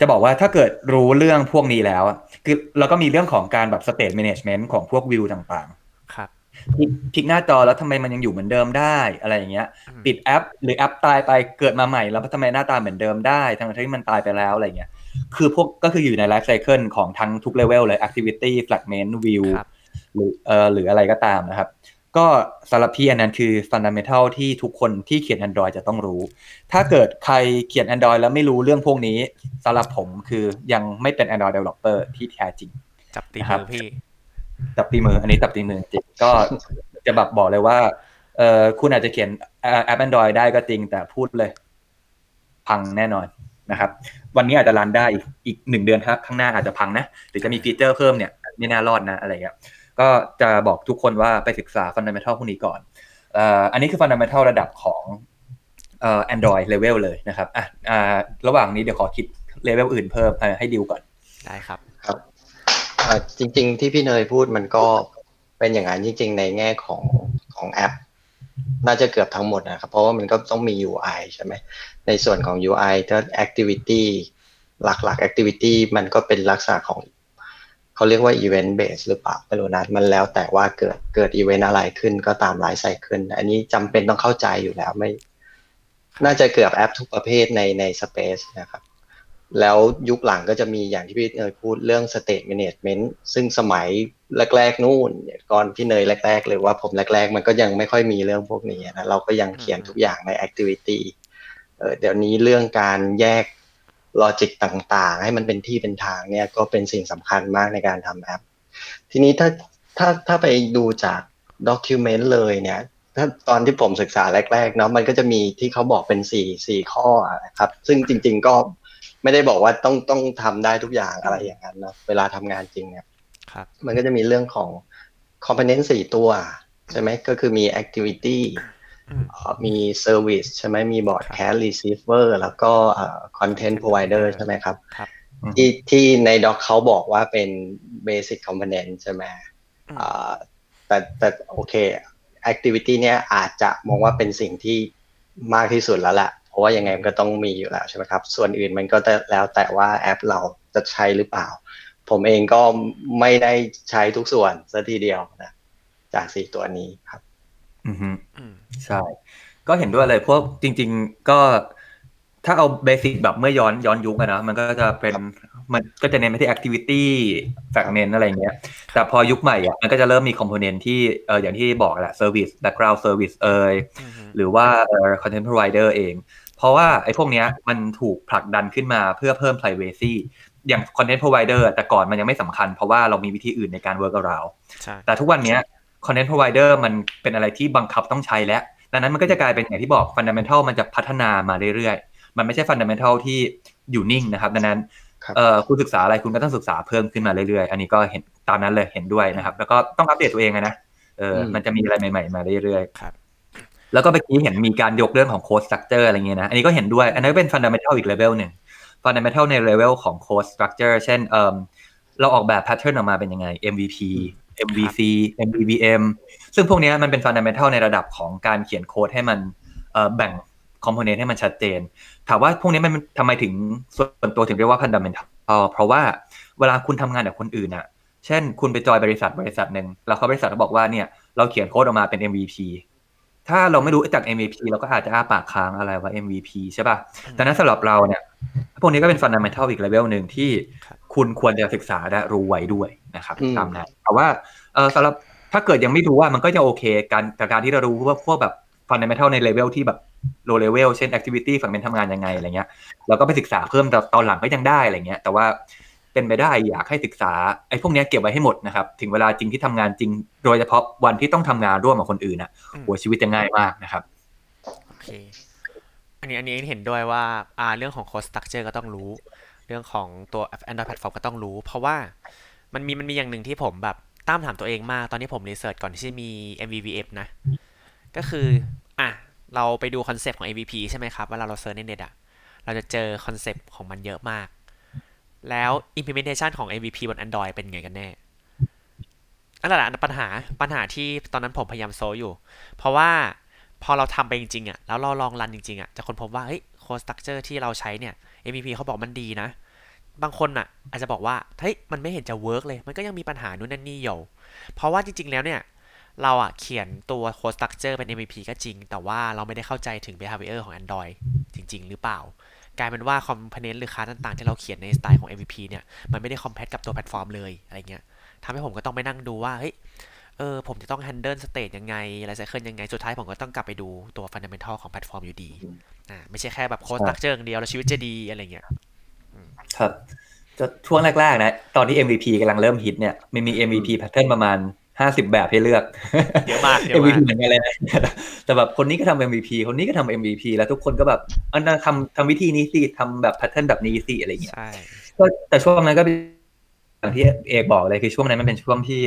จะบอกว่าถ้าเกิดรู้เรื่องพวกนี้แล้วอะคือเราก็มีเรื่องของการแบบ state management ของพวกวิวต่างๆ ครับพลิกพลิกหน้าจอแล้วทำไมมันยังอยู่เหมือนเดิมได้อะไรอย่างเงี้ยอืมปิดแอป หรือแอปตายไปเกิดมาใหม่ แล้วทำไมหน้าตาเหมือนเดิมได้ ทั้งที่มันตายไปแล้วอะไรเงี้ย คือพวกก็คืออยู่ในไลฟ์ไซเคิลของทั้งทุกเลเวลเลย activity fragment view ครับหรือเอ่อหรืออะไรก็ตามนะครับ ก็สำหรับพี่อันนั้นคือ fundamental ที่ทุกคนที่เขียน Android จะต้องรู้ ถ้าเกิดใครเขียน Android แล้วไม่รู้เรื่องพวกนี้สำหรับผมคือยังไม่เป็น Android developer ที่แท้จริง จับตีครัมืบอพี่ จับตีมืออันนี้จับตีมือจริงก็จะแบบบอกเลยว่าเออคุณอาจจะเขียนแอป Android ได้ก็จริงแต่พูดเลย พังแน่นอนนะครับ วันนี้อาจจะรันได้อีกอีกหนึ่งเดือนครับข้างหน้าอาจจะพังนะหรือจะมีฟีเจอร์เพิ่มเนี่ยไม่น่ารอดนะอะไรเงี้ยก็จะบอกทุกคนว่าไปศึกษาฟันดัมเ n ทัลพวกนี้ก่อนเอ่ออันนี้คือฟันดัมเ n ทัลระดับของเอ่อ Android level เลยนะครับอะอ่าระหว่างนี้เดี๋ยวขอคิดเลเวลอื่นเพิ่มอะให้ดิวก่อน ได้ครับครับอ่าจริง ๆ ที่พี่เนยพูดมันก็เป็นอย่างนั้นจริง ๆ ในแง่ของของแอป น่าจะเกือบทั้งหมดนะครับ เพราะว่ามันก็ต้องมี UI ใช่ไหม ในส่วนของ UI ถ้า activity หลักๆ activity มันก็เป็นลักษณะของ เขาเรียกว่า event base หรือเปล่าไม่รู้นะมันแล้วแต่ว่าเกิดเกิด event อะไรขึ้นก็ตามไลฟ์ไซเคิลอันนี้จำเป็นต้องเข้าใจอยู่แล้วไม่ น่าจะเกือบแอปทุกประเภทในใน space นะครับ แล้วยุคหลังก็จะมีอย่างที่พี่เนยพูดเรื่อง state management ซึ่งสมัยแรกๆนู่นก่อนพี่เนยแรกๆเลยว่าผมแรกๆ มันก็ยังไม่ค่อยมีเรื่องพวกนี้นะเราก็ยังเขียนทุกอย่างใน activity เ,ออเดี๋ยวนี้เรื่องการแยกลอจิกต่างๆ ให้มันเป็นที่เป็นทางเนี่ยก็เป็นสิ่งสำคัญมากในการทำแอป ทีนี้ถ้าถ้าถ้าไปดูจาก document เลยเนี่ยถ้าตอนที่ผมศึกษาแรกๆเนาะมันก็จะมีที่เขาบอกเป็นสี่สี่ข้อนะครับ ซึ่งจริง ๆ ก็ ไม่ได้บอกว่าต้องต้องทำได้ทุกอย่างอะไรอย่างนั้นเนาะเวลาทำงานจริงเนี่ยครับมันก็จะมีเรื่องของ component สี่ตัวใช่ไหมก็คือมี activity อืมเอ่อมี service ใช่ไหมมี broadcast receiver แล้วก็เอ่อ content provider ใช่ไหมครับครับที่ที่ใน doc เขาบอกว่าเป็น basic component ใช่ไหมอืมอ่าแต่แต่โอเค activity เนี่ยอาจจะมองว่าเป็นสิ่งที่มากที่สุดแล้วแหละเพ ราะว่ายังไงมันก็ต้องมีอยู่แล้วใช่ไหมครับ ส่วนอื่นมันก็จะแล้วแต่ว่าแอปเราจะใช้หรือเปล่า ผมเองก็ไม่ได้ใช้ทุกส่วนซะทีเดียวนะจากสี่ตัวนี้ครับ อือฮึอืมใช่ ก็เห็นด้วยเลยพวกจริง ๆ ก็ถ้าเอาเบสิกแบบเมื่อย้อนย้อนยุคอะนะมันก็จะเป็นมันก็จะเน้นไปที่ activity fragment อะไรเงี้ย แต่พอยุคใหม่อะมันก็จะเริ่มมี component ที่เอออย่างที่บอกแหละ service background service เอยอืมฮึหรือว่าเอ่อ content provider เอง เพราะว่าไอ้พวกเนี้ยมันถูกผลักดันขึ้นมาเพื่อเพิ่ม privacy อย่าง content provider แต่ก่อนมันยังไม่สำคัญ เพราะว่าเรามีวิธีอื่นในการ work around ใช่แต่ทุกวันเนี้ย content provider มันเป็นอะไรที่บังคับต้องใช้แล้วดังนั้นมันก็จะกลายเป็นอย่างที่บอก fundamental มันจะพัฒนามาเรื่อยๆ มันไม่ใช่ fundamental ที่อยู่นิ่งนะครับ ดังนั้นครับเอ่อคุณศึกษาอะไรคุณก็ต้องศึกษาเพิ่มขึ้นมาเรื่อยๆ อันนี้ก็เห็นตามนั้นเลยเห็นด้วยนะครับ แล้วก็ต้องอัปเดตตัวเองอะนะเอออมมันจะมีอะไรใหม่ๆมาเรื่อยๆครับ แล้วก็เมื่อกี้เห็นมีการยกเรื่องของ code structure อะไรเงี้ยนะ อันนี้ก็เห็นด้วย อันนั้เป็น fundamental อีก level หนึ่ง fundamental ใน level ของ code structure เช่นเอ่มเราออกแบบ pattern ออกมาเป็นยังไง MVP MVC MVVM ซึ่งพวกนี้มันเป็น fundamental ในระดับของการเขียนโค้ดให้มันเออแบ่ง component ให้มันชัดเจน ถามว่าพวกนี้มันทำไมถึงส่วนตัวถึงเรียกว่า fundamental เพราะว่าเวลาคุณทำงานกับคนอื่นอะเช่น คุณไปจอยบริษัทบริษัทหนึ่งแล้วเขาบริษัทเขาบอกว่าเนี่ยเราเขียนโค้ดออกมาเป็น MVP ถ้าเราไม่รู้จาก MVP เราก็อาจจะอ้าปากค้างอะไรว่า MVP ใช่ป่ะแต่นั้นสำหรับเราเนี่ย พวกนี้ก็เป็น fundamental อีก level หนึ่งที่ครับคุณควรจะศึกษาและรู้ไว้ด้วยนะครับอืมตามนั้นแต่ว่าเออสำหรับถ้าเกิดยังไม่รู้ว่ามันก็จะโอเค การกับการที่เรารู้ว่าพวกแบบ fundamental ใน level ที่แบบ low level เช่น activity ฝั่งเป็นทำงานยังไงอะไรเงี้ยเราก็ไปศึกษาเพิ่มตอนตอนหลังก็ยังได้อะไรเงี้ย แต่ว่า เป็นไปได้อยากให้ศึกษาไอ้พวกเนี้ยเก็บไว้ให้หมดนะครับ ถึงเวลาจริงที่ทำงานจริง โดยเฉพาะวันที่ต้องทำงานร่วมกับคนอื่นอะอืมโหชีวิตจะง่ายมากนะครับโอเคอันนี้อันนี้เห็นด้วยว่าอ่าเรื่องของ code structure ก็ต้องรู้ เรื่องของตัว Android platform ก็ต้องรู้ เพราะว่ามันมีมันมีอย่างหนึ่งที่ผมแบบตั้งคำถามตัวเองมากตอนที่ผม research ก่อนที่จะมี MVVM นะ ก็คืออะเราไปดูคอนเซปต์ของ MVP ใช่ไหมครับเวลาเรา search ในเน็ตอะเราจะเจอคอนเซปต์ของมันเยอะมาก แล้ว implementation ของ MVP บน Android เป็นไงกันแน่อันนั้นแหละปัญหาปัญหาที่ตอนนั้นผมพยายามโซอยู่ เพราะว่าพอเราทำไปจริงๆอะแล้วเราลองรันจริงๆอะจะค้นพบว่าเฮ้ยโค้ด structure ที่เราใช้เนี่ย MVP เขาบอกมันดีนะ บางคนอะ อาจจะบอกว่าเฮ้ยมันไม่เห็นจะ work เลย มันก็ยังมีปัญหานู่นนั่นนี่อยู่เพราะว่าจริงๆแล้วเนี่ย เราอะเขียนตัวโค้ด structure เป็น MVP ก็จริง แต่ว่าเราไม่ได้เข้าใจถึง behavior ของ Android จริง ๆ หรือเปล่า กลายเป็นว่า component หรือค่าต่างๆ ที่เราเขียนในสไตล์ของ MVP เนี่ย มันไม่ได้ compatible กับตัวแพลตฟอร์มเลยอะไรเงี้ยทำให้ผมก็ต้องไปนั่งดูว่า เฮ้ย เออ ผมจะต้อง handle state ยังไง lifecycle ยังไง สุดท้ายผมก็ต้องกลับไปดูตัว fundamental ของแพลตฟอร์มอยู่ดี อ่า ไม่ใช่แค่แบบโค้ดใช่ structure อย่างเดียวแล้วชีวิตจะดีอะไรเงี้ย ครับจะช่วงแรกๆนะ ตอนที่ MVP กำลังเริ่มฮิตเนี่ย มันมี MVP pattern ประมาณ ห้าสิบแบบให้เลือกเยอะมากเยอะมาก MVP เหมือนกันเลยนะแต่แบบคนนี้ก็ทำ MVP คนนี้ก็ทำ MVP แล้วทุกคนก็แบบอันนั้นทำทำวิธีนี้สิทำแบบ pattern แบบนี้สิอะไรเงี้ยใช่ก็แต่ช่วงนั้นก็เป็นอย่างที่เอกบอกเลยคือช่วงนั้นมันเป็นช่วงที่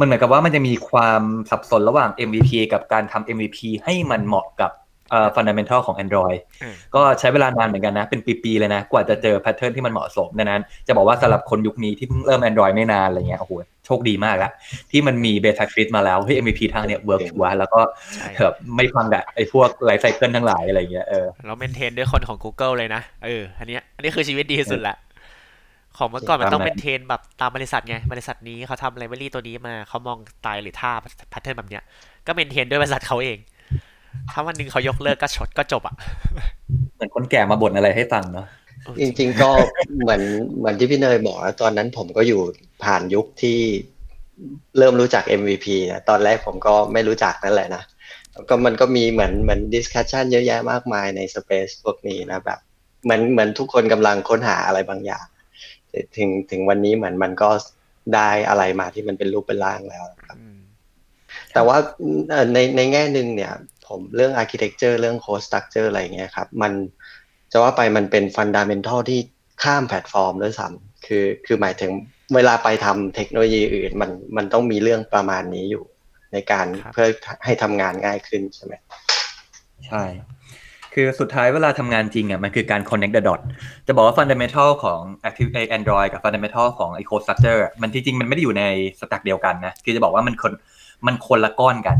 มันเหมือนกับว่ามันจะมีความสับสนระหว่าง MVP กับการทำ MVP ให้มันเหมาะกับ เอ่อ fundamental ของ Android อืมก็ใช้เวลานานเหมือนกันนะ เป็นปี ๆ เลยนะ กว่าจะเจอ pattern ที่มันเหมาะสมดังนั้น จะบอกว่าสำหรับคนยุคนี้ที่เพิ่งเริ่ม Android ไม่นานอะไรเงี้ยโอ้โหโชคดีมากอะที่มันมี beta fit มาแล้วเฮ้ย MVP ทางเนี่ย work ชัวร์แล้วก็ใช่แบบไม่พังกับไอ้พวก lifecycle ทั้งหลายอะไรเงี้ยเออแล้ว maintain ด้วยคนของ Google เลยนะเอออันเนี้ยอันนี้คือชีวิตดีที่สุดละของเมื่อก่อนมันต้องตามนั้นเป็นเทนแบบตามบริษัทไงบริษัทนี้เขาทำ library ตัวนี้มาเขามองสไตล์หรือท่า pattern แบบเนี้ยก็ maintain ด้วยบริษัทเขาเอง ถ้าวันหนึ่งเขายกเลิกก็ชดก็จบอะ เหมือนคนแก่มาบ่นอะไรให้ฟังเนาะเออจริงๆก็เหมือนเหมือนที่พี่เนยบอกอะตอนนั้นผมก็อยู่ผ่านยุคที่เริ่มรู้จัก MVP นะตอนแรกผมก็ไม่รู้จักนั่นแหละนะแล้วก็มันก็มีเหมือนเหมือน discussion เยอะแยะมากมายใน space พวกนี้นะแบบเหมือนเหมือนทุกคนกำลังค้นหาอะไรบางอย่างแต่ถึงถึงวันนี้เหมือนมันก็ได้อะไรมาที่มันเป็นรูปเป็นร่างแล้วครับอืมแต่ว่าเอ่อในในแง่หนึ่งเนี่ยผ มเรื่อง architecture เรื่อง code structure อะไรเงี้ยครับ มันจะว่าไปมันเป็น fundamental ที่ข้ามแพลตฟอร์มด้วยซ้ำคือคือหมายถึงเวลาไปทำเทคโนโลยีอื่น มันมันต้องมีเรื่องประมาณนี้อยู่ ในการครับเพื่อให้ทำงานง่ายขึ้นใช่ไหมใช่ คือสุดท้ายเวลาทำงานจริงอะมันคือการ connect the dot จะบอกว่า fundamental ของ active ไอ้ Android กับ fundamental ของไอ้ code structure อะมันที่จริงมันไม่ได้อยู่ในสแต็กเดียวกันนะ คือจะบอกว่ามันคนมันคนละก้อนกัน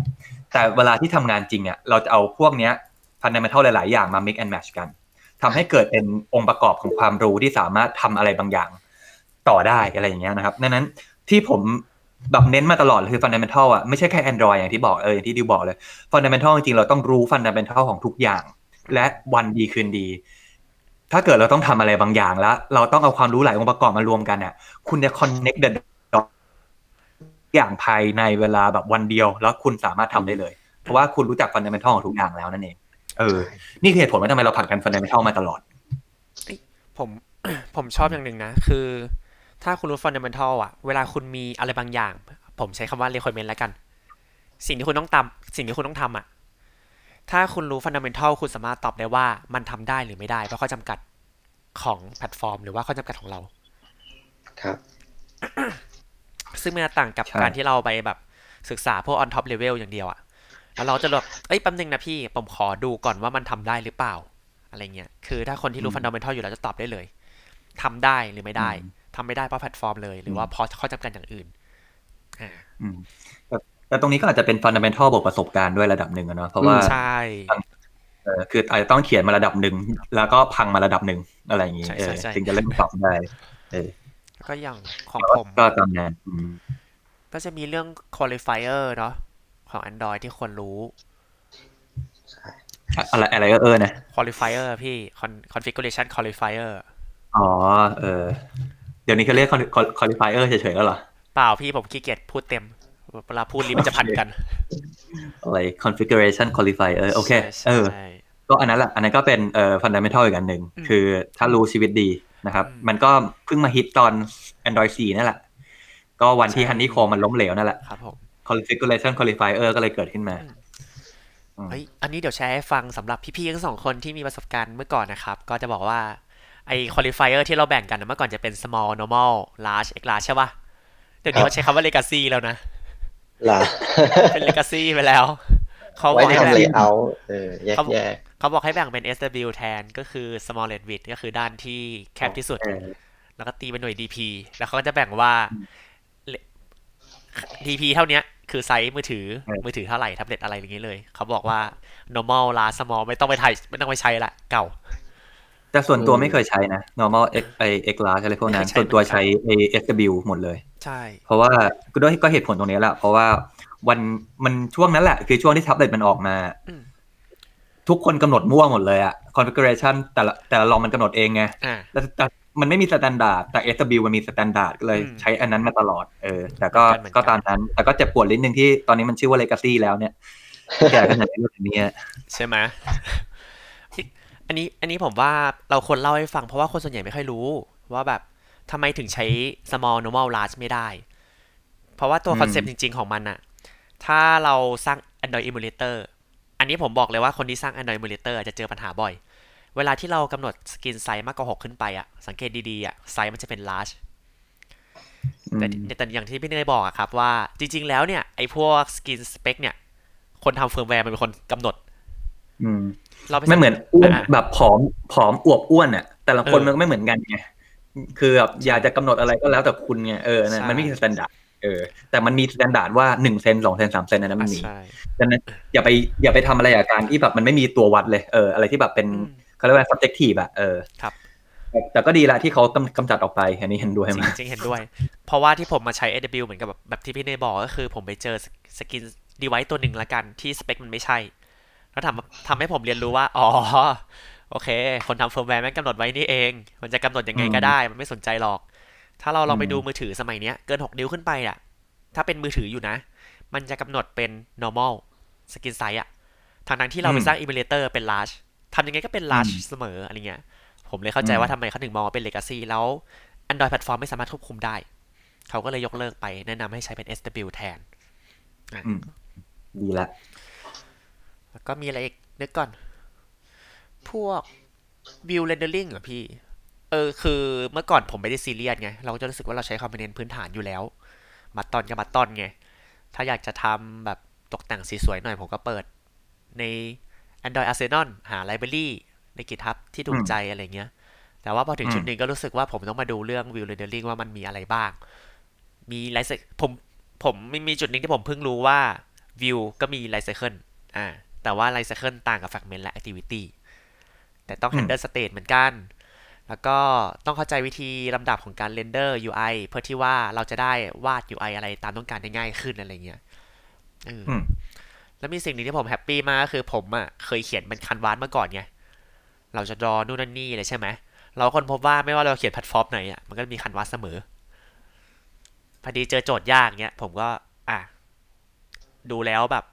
แต่เวลาที่ทำงานจริงอะเราจะเอาพวกเนี้ย fundamental หลาย ๆ อย่างมา mix and match กันทำให้เกิดเป็นองค์ประกอบของความรู้ที่สามารถทำอะไรบางอย่างต่อได้อะไรอย่างเงี้ยนะครับดังนั้นที่ผมแบบเน้นมาตลอดคือ fundamental อะไม่ใช่แค่ Android อย่างที่บอกเอออย่างที่ดิวบอกเลย fundamental จริง ๆ เราต้องรู้ fundamental ของทุกอย่าง และวันดีคืนดี ถ้าเกิดเราต้องทำอะไรบางอย่างแล้ว เราต้องเอาความรู้หลายองค์ประกอบมารวมกันเนี่ยคุณจะ connect the อย่างภายในเวลาแบบวันเดียว แล้วคุณสามารถทำได้เลย เพราะว่าคุณรู้จัก fundamental ของทุกอย่างแล้วนั่นเองเออ นี่คือเหตุผลว่าทำไมเราผัดกัน fundamental มาตลอด ผมผมชอบอย่างหนึ่งนะ คือ ถ้าคุณรู้ fundamental อะ เวลาคุณมีอะไรบางอย่าง ผมใช้คำว่า requirement แล้วกัน สิ่งที่คุณต้องทำสิ่งที่คุณต้องทำอะถ้าคุณรู้ fundamental คุณสามารถตอบได้ว่ามันทำได้หรือไม่ได้ เพราะข้อจำกัดของแพลตฟอร์ม หรือว่าข้อจำกัดของเรา ครับ ซึ่งมันจะต่างกับใช่การที่เราไปแบบศึกษาพวก on top level อย่างเดียวอะแล้วเราจะแบบเอ้ยแป๊บนึงนะพี่ผมขอดูก่อนว่ามันทำได้หรือเปล่า อะไรเงี้ยคือถ้าคนที่รู้ fundamental อยู่แล้วจะตอบได้เลยทำได้หรือไม่ได้ทำไม่ได้เพราะแพลตฟอร์มเลย หรือว่าเพราะข้อจำกัดอย่างอื่นอ่าอืมแต่แต่ตรงนี้ก็อาจจะเป็น fundamental บวกประสบการณ์ด้วยระดับหนึ่งอะเนาะเพราะว่าใช่เออคืออาจจะต้องเขียนมาระดับหนึ่งแล้วก็พังมาระดั b หนึ่งอะไรอย่างงี้ใช่เอใช่อใช่ถึงจะเล่นตอบได้เออ ก็อย่างของผมก็ตามนั้นอืมก็จะมีเรื่อง qualifier เนาะของ Android ที่ควรรู้ อะไรอะไรก็เออนะ qualifier พี่ Con- configuration qualifier อ๋อ เออ เดี๋ยวนี้เขาเรียก quali- qualifier เฉยๆแล้วเหรอ เปล่าพี่ผมขี้เกียจพูดเต็ม เวลาพูดลิ้นมันจะพันกัน อะไร configuration qualifier โอเคใช่เออใช่ก็อันนั้นแหละ อันนั้นก็เป็นเอ่อ fundamental อีกอันหนึ่งอืมคือถ้ารู้ชีวิตดี นะครับอืมมันก็เพิ่งมาฮิตตอน Android 4 นั่นแหละ ก็วันที่ใช่ Honeycomb มันล้มเหลวนั่นแหละครับผม configuration qualifier ก็เลยเกิดขึ้นมาอืมอืมเฮ้ยอันนี้เดี๋ยวแชร์ให้ฟังสำหรับพี่ๆทั้งสองคนที่มีประสบการณ์เมื่อก่อนนะครับ ก็จะบอกว่าไอ้ qualifier ที่เราแบ่งกันนะเมื่อก่อนจะเป็น small normal large x large ใช่ป่ะเดี๋ยวนี้เขาใช้คำว่า legacy แล้วนะล่ะเป็น legacy ไปแล้ว เขาบไว้อกให้ทำแบ่เลงเยอร์เออแยก เขาแยกเขาบอกให้แบ่งเป็น SW แทนก็คือ smallest width ก็คือด้านที่แคบที่สุดเออแล้วก็ตีเป็นหน่วย DP แล้วเขาก็จะแบ่งว่า DP เท่าเนี้ยคือไซส์มือถือเออมือถือเท่าไหร่แท็บเล็ตอะไรอย่างงี้เลย เขาบอกว่า normal large small ไม่ต้องไปถ่ายไม่ต้องไปใช้ละเก่า แต่ส่วนตัวอืมไม่เคยใช้นะ normal x ไอ x large อะไรพวกนั้นไม่เคยใช้ส่วนตัวเหมือนกันใช้ a sw หมดเลย ใช่ เพราะว่าก็ด้วยก็เหตุผลตรงนี้แหละเพราะว่าวันมันช่วงนั้นแหละ คือช่วงที่แท็บเล็ตมันออกมาอืม ทุกคนกำหนดมั่วหมดเลยอะ configuration แต่ละแต่ละลองมันกำหนดเองไงอ่าแต่แต่มันไม่มี standard แต่ SW มันมี standard ก็เลยอืมใช้อันนั้นมาตลอดเออแต่ก็เหมือนกันก็ตามนั้น แต่ก็เจ็บปวดนิดนึงที่ตอนนี้มันชื่อว่า legacy แล้วเนี่ยแก่ขนาดนี้แบบนี้ใช่ไหมที่อันนี้อันนี้ผมว่าเราควรเล่าให้ฟังเพราะว่าคนส่วนใหญ่ไม่ค่อยรู้ ว่าแบบทำไมถึงใช้ small normal large ไม่ได้ เพราะว่าตัวอืมคอนเซปต์จริง ๆ ของมันอะถ้าเราสร้าง Android emulator อันนี้ผมบอกเลยว่าคนที่สร้าง Android emulator จะเจอปัญหาบ่อย เวลาที่เรากำหนด screen size มากกว่า 6 ขึ้นไปอะสังเกตดีๆอะไซส์มันจะเป็น large อืมแต่แต่อย่างที่พี่เนยบอกอะครับว่าจริง ๆ แล้วเนี่ย ไอ้พวก screen spec เนี่ย คนทำเฟิร์มแวร์มันเป็นคนกำหนดอืมเราปไม่เหมือนอ้วนอะแบบผอมผอมอวบอ้วนอะแต่ละคนเออมันก็ไม่เหมือนกันไงคือแบบอยากจะกำหนดอะไรก็แล้วแต่คุณไงเออนะใช่มันไม่มี standard เออ แต่มันมี standard ว่าหนึ่งเซนสองเซนสามเซนอันนั้นมันมีใช่ดังนั้นอย่าไปอย่าไปทำอะไรกับการที่แบบมันไม่มีตัววัดเลย เออ อะไรที่แบบเป็นอืมเขาเรียกว่า subjective อะเออครับแต่แต่ก็ดีละที่เขากำกำจัดออกไป อันนี้เห็นด้วยจไหมริงจริงเห็นด้วย เพราะว่าที่ผมมาใช้ SW เหมือนกับแบบแบบที่พี่เนยบอกก็คือ ผมไปเจอสกินดีไว e ตัวหนึ่งละกันที่สเปคมันไม่ใช่ แล้วทำทำให้ผมเรียนรู้ว่า อ๋อ โอเค คนทำเฟิร์มแวร์แม่งกำหนดไว้นี่เอง มันจะกำหนดยังไงก็ได้ มันไม่สนใจหรอก ถ้าเราลองไปดูมือถือสมัยเนี้ยเกิน 6 นิ้วขึ้นไปอะ ถ้าเป็นมือถืออยู่นะ มันจะกำหนดเป็น normal screen size อะทางนั้นที่เราไปสร้าง emulator เป็น large ทำยังไงก็เป็น large เสมออะไรเงี้ย ผมเลยเข้าใจว่าทำไมเขาถึงมองว่าเป็น legacy แล้ว Android platform ไม่สามารถควบคุมได้ เขาก็เลยยกเลิกไปแนะนำให้ใช้เป็น SW แทนอืมดีละ แล้วก็มีอะไรอีกนึกก่อน พวก view rendering เหรอพี่ เออคือเมื่อก่อนผมไม่ได้ซีเรียสไง เราก็จะรู้สึกว่าเราใช้ component พื้นฐานอยู่แล้วมาตอนกับมาตอนไง ถ้าอยากจะทำแบบตกแต่งสีสวยหน่อยผมก็เปิดใน Android Arsenal หา library ใน GitHub ที่ถูกใจอะไรเงี้ย แต่ว่าพอถึงอืมจุดหนึ่งก็รู้สึกว่าผมต้องมาดูเรื่อง view rendering ว่ามันมีอะไรบ้าง มี life ผมผมมีมีจุดหนึ่งที่ผมเพิ่งรู้ว่า view ก็มี life cycle อ่าแต่ว่า life cycle ต่างกับ fragment และ activity แต่ต้องอืม handle state เหมือนกัน แล้วก็ต้องเข้าใจวิธีลำดับของการ render UI เพื่อที่ว่าเราจะได้วาด UI อะไรตามต้องการได้ง่ายขึ้นอะไรเงี้ยเออออืมแล้วมีสิ่งหนึ่งที่ผมแฮปปี้มากก็คือผมอะเคยเขียนเป็น canvas มาก่อนไง เราจะรอนู่นนั่นนี่เลยใช่ไหม เราคนพบว่าไม่ว่าเราเขียนแพลตฟอร์มไหนอะมันก็มี canvas เสมอ พอดีเจอโจทย์ยากเงี้ยผมก็อะดูแล้วแบบ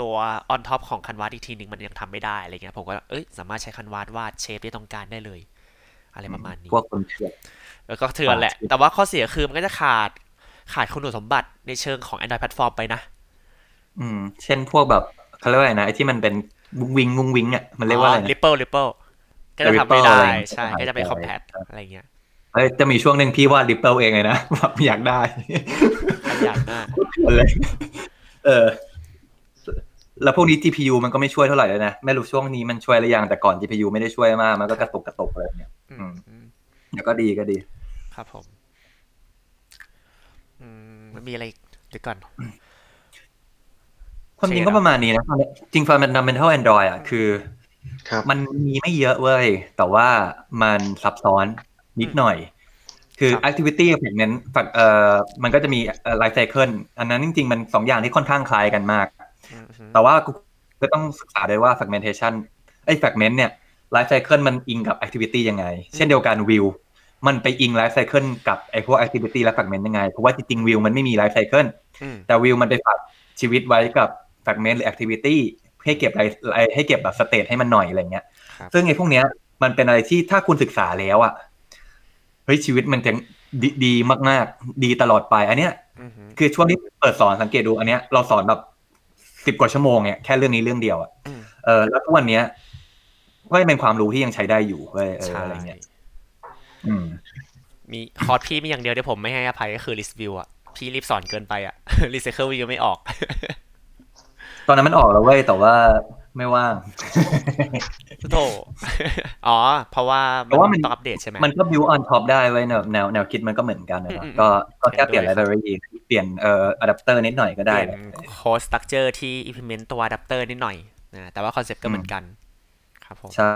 ตัว on top ของ canvas อีกทีหนึ่งมันยังทำไม่ได้อะไรเงี้ยผมก็เอ้ยสามารถใช้ canvas วาด shape ที่ต้องการได้เลย อะไรประมาณนี้พวกคนเชื่อแล้วก็เถื่อนแหละ แต่ว่าข้อเสียคือมันก็จะขาดขาดคุณสมบัติในเชิงของ Android platform ไปนะ อืม เช่นพวกแบบเขาเรียกว่าอะไรนะไอ้ที่มันเป็นวุ้งวิงวุ้งวิงอะมันเรียกว่าอะไรนะ Ripple Ripple ก็จะทำไม่ Ripple ได้อะไรอย่างเงี้ยใช่ ก็จะไปใช่ compat อะไรเงี้ยเอ้ยจะมีช่วงหนึ่งพี่วาด ripple เองเลยนะแบบอยากได้ขยันมากเลยเออ แล้วพวกนี้ GPU มันก็ไม่ช่วยเท่าไหร่เลยนะ ไม่รู้ช่วงนี้มันช่วยหรือยัง แต่ก่อน GPU ไม่ได้ช่วยมาก มันก็กระตุกกระตุกอะไรเนี่ยอือืมมอืมแต่ก็ดีก็ดี ครับผม อืมมันมีอะไรอีกเดี๋ยวก่อน ความจริงโอเคก็ครับประมาณนี้นะ จริง fundamental Android อะ คือครับมันมีไม่เยอะเว้ย แต่ว่ามันซับซ้อนนิดหน่อย คือครับ activity กับ fragment ฝักเอ่อมันก็จะมีเอ่อ life cycle อันนั้นจริง ๆ มันสองอย่างที่ค่อนข้างคล้ายกันมากอืมอืม แต่ว่ากูก็ต้องศึกษาด้วยว่า fragmentation ไอ้ fragment เนี่ย life cycle มันอิงกับ activity ยังไง เช่นเดียวกัน view มันไปอิง life cycle กับไอ้พวก activity และ fragment ยังไง เพราะว่าจริงๆ view มันไม่มี life cycle อืมแต่ view มันไปฝากชีวิตไว้กับ fragment หรือ activity ให้เก็บอะไรให้เก็บแบบ state ให้มันหน่อยอะไรเงี้ยครับซึ่งไอ้พวกเนี้ยมันเป็นอะไรที่ถ้าคุณศึกษาแล้วอะเฮ้ยชีวิตมันจะดีดีมากๆ ดีตลอดไป อันเนี้ยอืมอืมคือช่วงที่เปิดสอนสังเกตดูอันเนี้ยเราสอนแบบ สิบกว่าชั่วโมงเนี่ยแค่เรื่องนี้เรื่องเดียวอะอืมเออแล้วทุกวันเนี้ยก็ยังเป็นความรู้ที่ยังใช้ได้อยู่เว้ยเออใช่อะไรเงี้ยอืมมีคอร์สพี่มีอย่างเดียวที่ผมไม่ให้อภัยก็คือ list view อะพี่รีบสอนเกินไปอะ recycle view ไม่ออก ตอนนั้นมันออกแล้วเว้ยแต่ว่า ไม่ว่างโถอ๋อเพราราะว่าเพราะว่ามันต้องอัปเดตใช่ไหมมันก็ build on top ได้ไว้ยแนวแนวแนวคิดมันก็เหมือนกันนะอืมอืมก็ก็แค่เห็นด้วยเปลี่ยน library เปลี่ยนเอ่อ adapter นิดหน่อยก็เปได้ลี่ยนแหละ code structure ที่ implement ตัว adapter นิดหน่อยนะแต่ว่าคอนเซ็ปต์ก็เหมือนกัน ครับผมใช่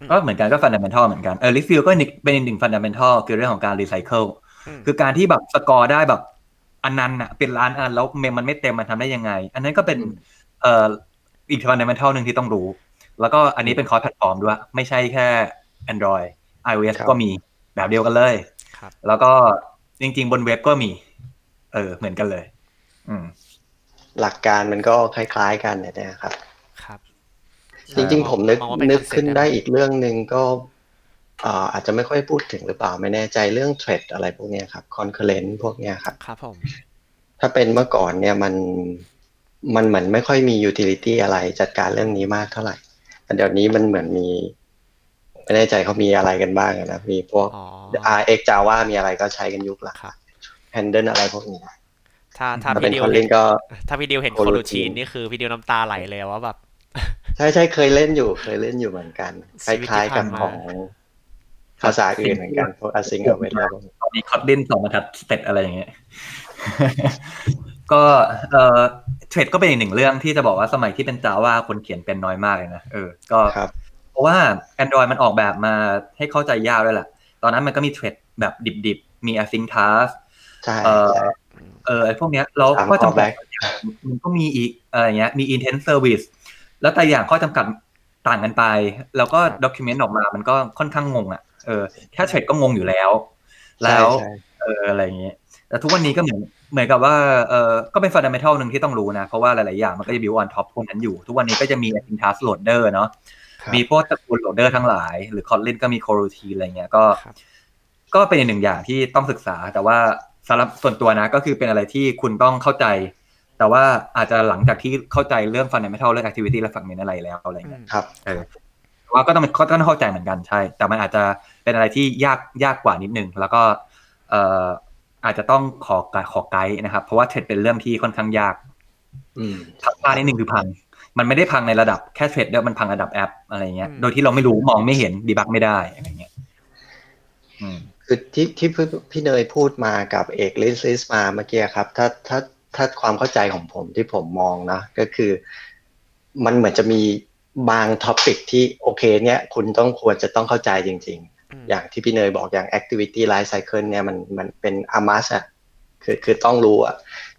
อืมก็เหมือนกันก็ fundamental เหมือนกันเออ list view ก็เป็นอีกหนึ่ง fundamental คือเรื่องของการ recycle อืมคือการที่แบบ scroll ได้แบบอันนั้นอะเป็นล้านอันแล้ว mem มันไม่เต็มมันทำได้ยังไง อันนั้นก็เป็นอืมเอ่อ อีก fundamental หนึ่งที่ต้องรู้ แล้วก็อันนี้เป็น cross platform ด้วย ไม่ใช่แค่ Android iOS ครับก็มีแบบเดียวกันเลยครับแล้วก็จริง ๆ บนเว็บก็มี เออ เหมือนกันเลย อืม หลักการมันก็คล้าย ๆ กันเนี่ยนะครับ ครับ จริง ๆ ผมนึกมองว่าเป็นนึก concept ขึ้นได้ะอีกเรื่องหนึ่งก็อ่าอาจจะไม่ค่อยพูดถึงหรือเปล่าไม่แน่ใจเรื่อง thread อะไรพวกเนี้ยครับ concurrent พวกเนี้ยครับ ครับผม ถ้าเป็นเมื่อก่อนเนี่ยมัน มันเหมือนไม่ค่อยมียูทิลิตี้อะไรจัดการเรื่องนี้มากเท่าไหร่แต่เดี๋ยวนี้มันเหมือนมีไม่แน่ใจเขามีอะไรกันบ้างอะนะ มีพวกอ๋อ RX Java มีอะไรก็ใช้กันยุคหลังครับ Handle อะไรพวกนี้ ถ้าถ้าถ้าเป็พี่นดิวคอนเห็เล่นนก็ ถ้าพี่ดิวเห็นโค Coroutine ลูชีนนี่คือพี่ดิวน้ำตาไหลเลยว่าแบบ ใช่ใช่เคยเล่นอยู่ เคยเล่นอยู่เหมือนกันคชีวิตที่ล้ายๆกับผ่านมาของภาษาอื่นเหมือนกันพวก async available มีคอดดินสองบรรทัดสเต็ปอะไรอย่างเงี้ย ก็เอ่อ เทรดก็เป็นอีกหนึ่งเรื่องที่จะบอกว่าสมัยที่เป็นจาว่าคนเขียนเป็นน้อยมากเลยนะเออก็ครับเพราะว่า Android มันออกแบบมาให้เข้าใจยากด้วยแหละ ตอนนั้นมันก็มีเทรดแบบดิบๆ มี async task ใช่เอ่อใช่เออไอ้พวกเนี้ยเราตามข้อจำกัด callback มันก็มีอีกอะไรเงี้ยมี intent service แล้วแต่อย่างข้อจำกัดต่างกันไป แล้วก็ document ออกมามันก็ค่อนข้างงงอะเออแค่เทรดก็งงอยู่แล้ว แล้วใช่เอออะไรอย่างเงี้ยแต่ทุกวันนี้ก็เหมือน เหมือนกับว่าเออก็เป็น fundamental หนึ่งที่ต้องรู้นะ เพราะว่าหลาย ๆ อย่างมันก็จะ build on top พวกนั้นอยู่ ทุกวันนี้ก็จะมี async task loader เนาะครับมีพวกตระกูลโหลดเดอร์ทั้งหลาย หรือ Kotlin ก็มี coroutine อะไรเงี้ยก็ครับก็เป็นอีกหนึ่งอย่างที่ต้องศึกษา แต่ว่าสำหรับส่วนตัวนะ ก็คือเป็นอะไรที่คุณต้องเข้าใจ แต่ว่าอาจจะหลังจากที่เข้าใจเรื่อง fundamental เรื่อง activity และ fragment อะไรแล้วอะไรอืเงี้ยมครับเออแต่ว่าก็ต้องก็ต้องเข้าใจเหมือนกันใช่ แต่มันอาจจะเป็นอะไรที่ยากยากกว่านิดนึงแล้วก็เอ่อ อาจจะต้องขอขอไกด์นะครับ เพราะว่า thread เป็นเรื่องที่ค่อนข้างยากอืมถ้าพลาดนิดนึงคือพัง มันไม่ได้พังในระดับแค่ thread เดียวมันพังระดับแอปอะไรเงี้ยอืมโดยที่เราไม่รู้มองไม่เห็น debug ไม่ได้อะไรเงี้ยอืมคือที่ที่พี่พี่เนยพูดมากับเอกลิสลิสมาเมื่อกี้ครับ ถ้าถ้าถ้าความเข้าใจของผมที่ผมมองนะ ก็คือ มันเหมือนจะมีบาง topic ที่โอเค เนี่ย คุณต้องควรจะต้องเข้าใจจริงอืมๆ อย่างที่พี่เนยบอกอย่าง activity life cycle เนี่ยมันมันเป็น a must อะคือคือต้องรู้อะ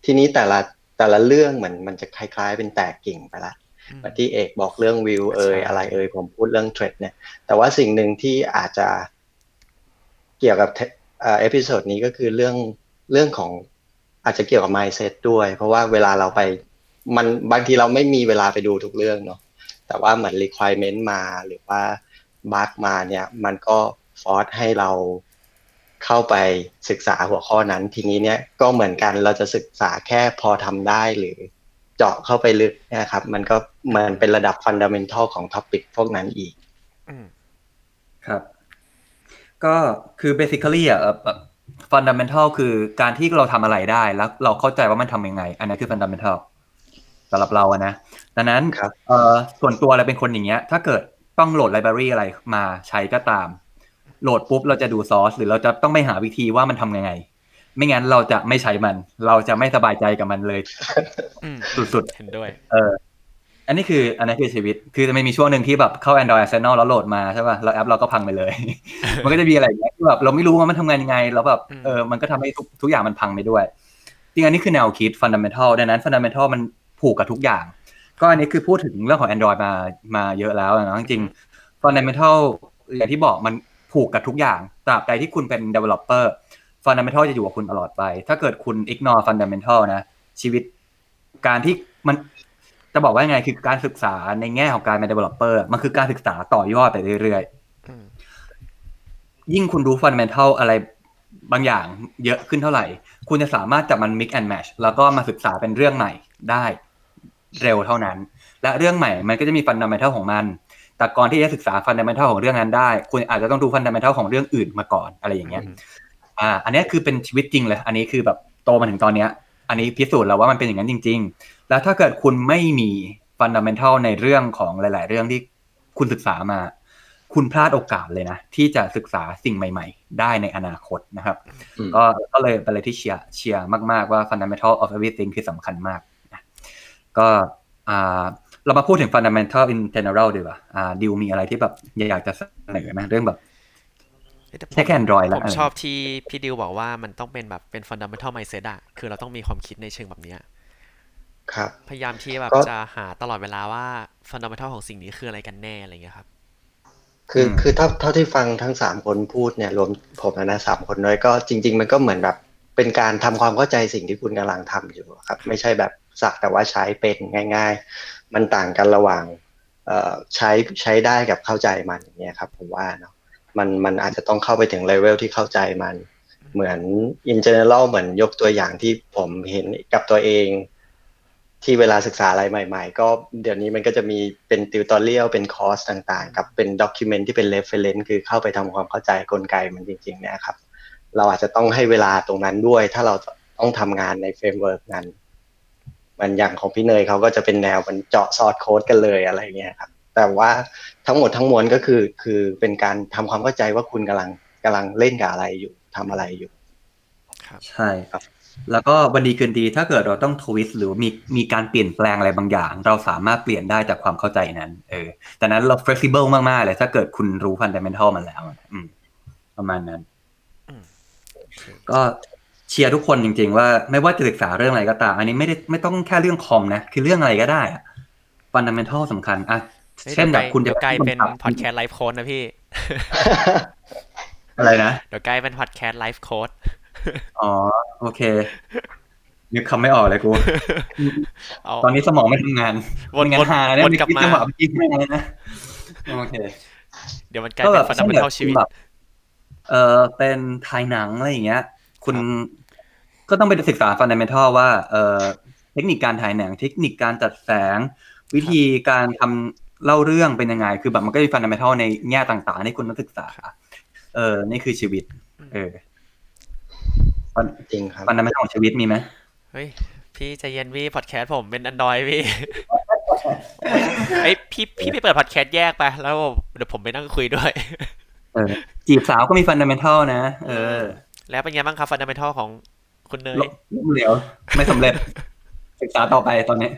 ทีนี้แต่ละแต่ละเรื่องเหมือนมันจะคล้ายๆ เป็นแตกกิ่งไปละอืมเหมือนที่เอกบอกเรื่องวิวเอ่ยใช่อะไรเอ่ยผมพูดเรื่อง thread เนี่ย แต่ว่าสิ่งหนึ่งที่อาจจะเกี่ยวกับเอ่อ episode นี้ก็คือเรื่องเรื่องของอาจจะเกี่ยวกับ mindset ด้วย เพราะว่าเวลาเราไปมันบางทีเราไม่มีเวลาไปดูทุกเรื่องเนาะแต่ว่าเหมือน requirement มาหรือว่าบั๊กมาเนี่ย มันก็ ฟอร์สให้เราเข้าไปศึกษาหัวข้อนั้น ทีนี้เนี่ยก็เหมือนกันเราจะศึกษาแค่พอทำได้หรือเจาะเข้าไปลึกนะครับ มันก็เหมือนเป็นระดับฟันดัมเ n นทัลของท็อปิกพวกนั้นอีกอืมครับ ก็คือ basically อะเอ่อเอ่อ fundamental คือการที่เราทำอะไรได้แล้วเราเข้าใจว่ามันทำยังไง อันนั้นคือ fundamental สำหรับเราอะนะดังนั้นครับเอ่อส่วนตัวเราเป็นคนอย่างเงี้ย ถ้าเกิดต้องโหลด library อะไรมาใช้ก็ตาม โหลดปุ๊บเราจะดูซอสหรือเราจะต้องไปหาวิธีว่ามันทำยังไง ไม่งั้นเราจะไม่ใช้มัน เราจะไม่สบายใจกับมันเลยอืมสุดเห็นด้วยๆเออ อันนี้คืออันนี้คือชีวิต คือมันมีช่วงหนึ่งที่แบบเข้า Android Arsenal แล้วโหลดมาใช่ป่ะแล้วแอปเราก็พังไปเลย มันก็จะมีอะไรอย่างเงี้ยที่แบบเราไม่รู้ว่ามันทำงานยังไงแล้วแบบอืมเออมันก็ทำให้ทุกทุกอย่างมันพังไปด้วยจริงอันนี้คือแนวคิด fundamental ดังนั้น fundamental มันผูกกับทุกอย่าง ก็อันนี้คือพูดถึงเรื่องของ Android มามาเยอะแล้วนะจริงๆ fundamental อย่างที่บอกมัน ผูกกับทุกอย่างตราบใดที่คุณเป็น developer fundamental จะอยู่กับคุณตลอดไป ถ้าเกิดคุณ ignore fundamental นะ ชีวิตการที่มันจะบอกว่ายังไงคือการศึกษาในแง่ของการเป็น developer มันคือการศึกษาต่อยอดไปเรื่อยๆอืมยิ่งคุณรู้ฟัน d ม m e n t a l อะไรบางอย่างเยอะขึ้นเท่าไหร่ คุณจะสามารถจับมัน mix and match แล้วก็มาศึกษาเป็นเรื่องใหม่ได้เร็วเท่านั้น และเรื่องใหม่มันก็จะมีฟันดัมเ n ทัลของมัน แต่ก่อนที่จะศึกษาฟันดัมเ n ทัลของเรื่องนั้นได้ คุณอาจจะต้องดูฟันดัมเ n ทัลของเรื่องอื่นมาก่อนอะไรอย่างเงี้ยอืมอ่า อันเนี้ยคือเป็นชีวิตจริงเลย อันนี้คือแบบโตมาถึงตอนเนี้ย อันนี้พิสูจน์แล้วว่ามันเป็นอย่างนั้นจริง ๆ แล้วถ้าเกิดคุณไม่มีฟันดัมเ n ทัลในเรื่องของหลาย ๆ เรื่องที่คุณศึกษามา คุณพลาดโอกาสเลยนะ ที่จะศึกษาสิ่งใหม่ ๆ ได้ในอนาคตนะครับอืมก็ก็เลยเป็นอะไรที่เชียร์เชียร์มาก ๆ ว่า fundamental of everything คือสำคัญมากนะก็อ่า เรามาพูดถึง fundamental in general ดีกว่าอ่าดิวมีอะไรที่แบบอยากจะเสนอไหมเรื่องแบบแต่ผมแค่แค่ Android แล้วผมชอบที่พี่ดิวบอกว่ามันต้องเป็นแบบเป็น fundamental mindset อะคือเราต้องมีความคิดในเชิงแบบเนี้ยครับ พยายามที่แบบก็จะหาตลอดเวลาว่า fundamental ของสิ่งนี้คืออะไรกันแน่อะไรเงี้ยครับ คืออืมคือเท่าเท่าที่ฟังทั้งสามคนพูดเนี่ยรวมผมนะนะสามคนด้วยก็จริง ๆ มันก็เหมือนแบบเป็นการทำความเข้าใจสิ่งที่คุณกำลังทำอยู่ครับ ไม่ใช่แบบสักแต่ว่าใช้เป็นง่ายๆ มันต่างกันระหว่างใช้ใช้ได้กับเข้าใจมันอย่างเนี่ยครับ ผมว่าเนาะมันมันอาจจะต้องเข้าไปถึงเลเวลที่เข้าใจมัน เหมือน in general เหมือนยกตัวอย่างที่ผมเห็นกับตัวเอง ที่เวลาศึกษาอะไรใหม่ ๆ ก็เดี๋ยวนี้มันก็จะมีเป็น tutorial เป็นคอร์สต่างๆ กับเป็น document ที่เป็น reference คือเข้าไปทำความเข้าใจกลไกมันจริงๆเนี่ยครับ เราอาจจะต้องให้เวลาตรงนั้นด้วย ถ้าเราต้องทำงานใน framework นั้น มันอย่างของพี่เนยเขาก็จะเป็นแนวมันเจาะ source code กันเลยอะไรเงี้ยครับ แต่ว่าทั้งหมดทั้งมวลก็คือ คือเป็นการทำความเข้าใจว่าคุณกำลังกำลังเล่นกับอะไรอยู่ทำอะไรอยู่ใช่ครับ แล้วก็วันดีคืนดีถ้าเกิดเราต้องทวิสต์หรือมีมีการเปลี่ยนแปลงอะไรบางอย่าง เราสามารถเปลี่ยนได้จากความเข้าใจนั้น เออ แต่นั้นเรา flexible มากๆเลยถ้าเกิดคุณรู้ fundamental มันแล้วอะอืม ประมาณนั้นอืมก็ เชียร์ทุกคนจริง ๆ ว่าไม่ว่าจะศึกษาเรื่องอะไรก็ตาม อันนี้ไม่ได้ไม่ต้องแค่เรื่องคอมนะ คือเรื่องอะไรก็ได้อะ fundamental สำคัญอะเฮ้ยเช่นแบบคุณเดี๋ยวกลายเป็นบังคับพอดแคสต์ life coach นะพี่ อะไรนะเดี๋ยวกลายเป็นพอดแคสต์ life coachอ๋อ โอเคนึกคำไม่ออกเลยกูเอาตอนนี้สมองไม่ทำงาน วนงานวนหาเนี่ยวนมีกลับคิดมาจังหวะเมื่อกี้ไม่ได้เลยนะ โอเค เดี๋ยวมันกลายเป็น fundamentalชีวิตแบบเออเป็นถ่ายหนังอะไรอย่างเงี้ย คุณครับก็ต้องไปศึกษาฟันดัมเ n ทัลว่าเออเทคนิคการถ่ายหนัง เทคนิคการจัดแสง วิธีการทำเล่าเรื่องเป็นยังไง คือแบบมันก็มีฟันดัมเ n ทัลในแง่ต่างๆที่คุณต้องศึกษา เออ นี่คือชีวิต เออจริงครับฟันดัมเ n ทัลของชีวิตมีไหมเฮ้ยพี่ใจเย็นพี่พอดแคสต์ผมเป็น Android พี่เอ้ยพี่พี่ไปเปิดพอดแคสต์แยกไปแล้วเดี๋ยวผมไปนั่งคุยด้วยเออจีบสาวก็มี fundamental นะ เออ แล้วเป็นไงบ้างครับฟันดัมเบลของคุณเนยล้มเหลวไม่สำเร็จ ศึกษาต่อไปตอนนี้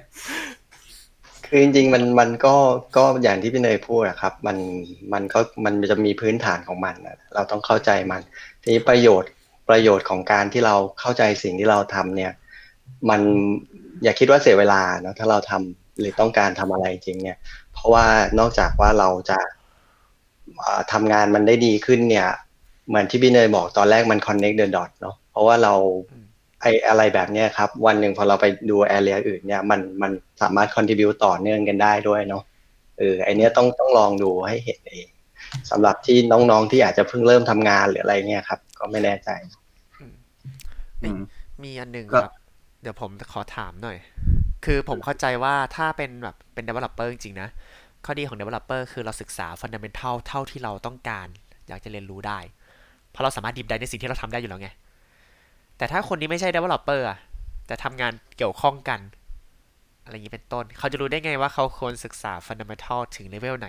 คือจริงๆมันมันก็ก็อย่างที่พี่เนยพูดอะครับ มันมันก็มันจะมีพื้นฐานของมันอะเราต้องเข้าใจมัน ทีนี้ประโยชน์ประโยชน์ของการที่เราเข้าใจสิ่งที่เราทำเนี่ย มันอย่าคิดว่าเสียเวลาเนอะถ้าเราทำหรือต้องการทำอะไรจริงเนี่ย เพราะว่านอกจากว่าเราจะเอ่อทำงานมันได้ดีขึ้นเนี่ย เหมือนที่พี่เนยบอกตอนแรกมัน connect the dot เนาะเพราะว่าเราอืมไออะไรแบบเนี้ยครับ วันหนึ่งพอเราไปดูแอเรียอื่นเนี่ยมันมันสามารถ contribute ต่อเนื่องกันได้ด้วยเนาะเออไอเนี้ยต้องต้องลองดูให้เห็นเองสำหรับที่น้องๆที่อาจจะเพิ่งเริ่มทำงานหรืออะไรเงี้ยครับ ก็ไม่แน่ใจอืมมีอันหนึ่งก็ครับ เดี๋ยวผมขอถามหน่อย คือผมเข้าใจว่าถ้าเป็นแบบเป็น developer จริงๆนะ ข้อดีของ developer คือเราศึกษา fundamental เท่าที่เราต้องการ อยากจะเรียนรู้ได้ เพราะเราสามารถ deep ได้ในสิ่งที่เราทำได้อยู่แล้วไง แต่ถ้าคนนี้ไม่ใช่ developer อะแต่ทำงานเกี่ยวข้องกัน อะไรอย่างนี้เป็นต้น เขาจะรู้ได้ไงว่าเขาควรศึกษา fundamental ถึงเลเวลไหน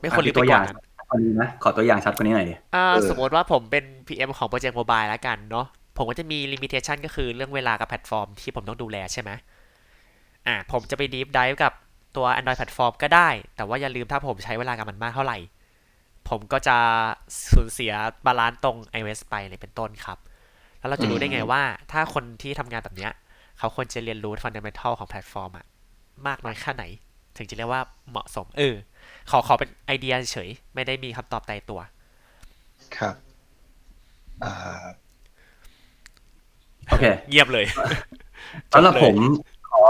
ไม่ควรลืมไปตัวอก่อย่างนนั้นชัดกว่านี้นะขอตัวอย่างชัดกว่านี้หน่อยดิอ่าเออสมมติว่าผมเป็น PM ของโปรเจกต์ mobile แล้วกันเนาะผมก็จะมี limitation ก็คือเรื่องเวลากับแพลตฟอร์มที่ผมต้องดูแลใช่ไหมอ่าผมจะไป deep dive กับตัว Android แพลตฟอร์มก็ได้ แต่ว่าอย่าลืมถ้าผมใช้เวลากับมันมากเท่าไหร่ ผมก็จะสูญเสีย balance ตรง iOS ไปเลยเป็นต้นครับ แล้วเราจะรู้ได้ไงว่า ถ้าคนที่ทำงานแบบเนี้ย เขาควรจะเรียนรู้ fundamental ของแพลตฟอร์มอะมากน้อยแค่ไหน ถึงจะเรียกว่าเหมาะสม เออ ขอขอเป็นไอเดียเฉย ไม่ได้มีคำตอบตายตัว ครับอ่าโอเคเงียบเลยสำหรับจบเลยผมขอ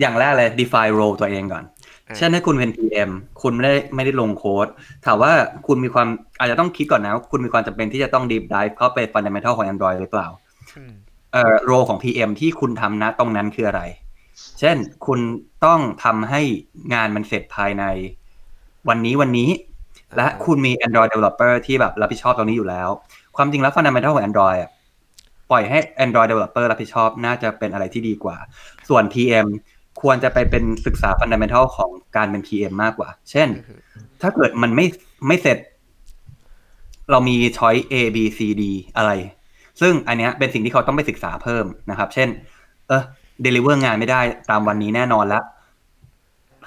อย่างแรกเลย define role ตัวเองก่อนอ่า เช่นถ้าคุณเป็น PM คุณไม่ได้ไม่ได้ลงโค้ด ถามว่าคุณมีความอาจจะต้องคิดก่อนนะว่าคุณมีความจำเป็นที่จะต้อง deep dive เข้าไป fundamental ของ Android หรือเปล่าอืมเอ่อ role ของ PM ที่คุณทำนะตรงนั้นคืออะไร เช่นคุณต้องทำให้งานมันเสร็จภายในวันนี้วันนี้ และอ่าคุณมี Android developer ที่แบบรับผิดชอบตรงนี้อยู่แล้ว ความจริงแล้ว fundamental ของ Android อะปล่อยให้ Android developer รับผิดชอบน่าจะเป็นอะไรที่ดีกว่า ส่วน PM ควรจะไปเป็นศึกษา fundamental ของการเป็น PM มากกว่า เช่น ถ้าเกิดมันไม่ไม่เสร็จ เรามี choice A B C D อะไร ซึ่งอันเนี้ยเป็นสิ่งที่เขาต้องไปศึกษาเพิ่มนะครับ เช่น เออ deliver งานไม่ได้ตามวันนี้แน่นอนแล้ว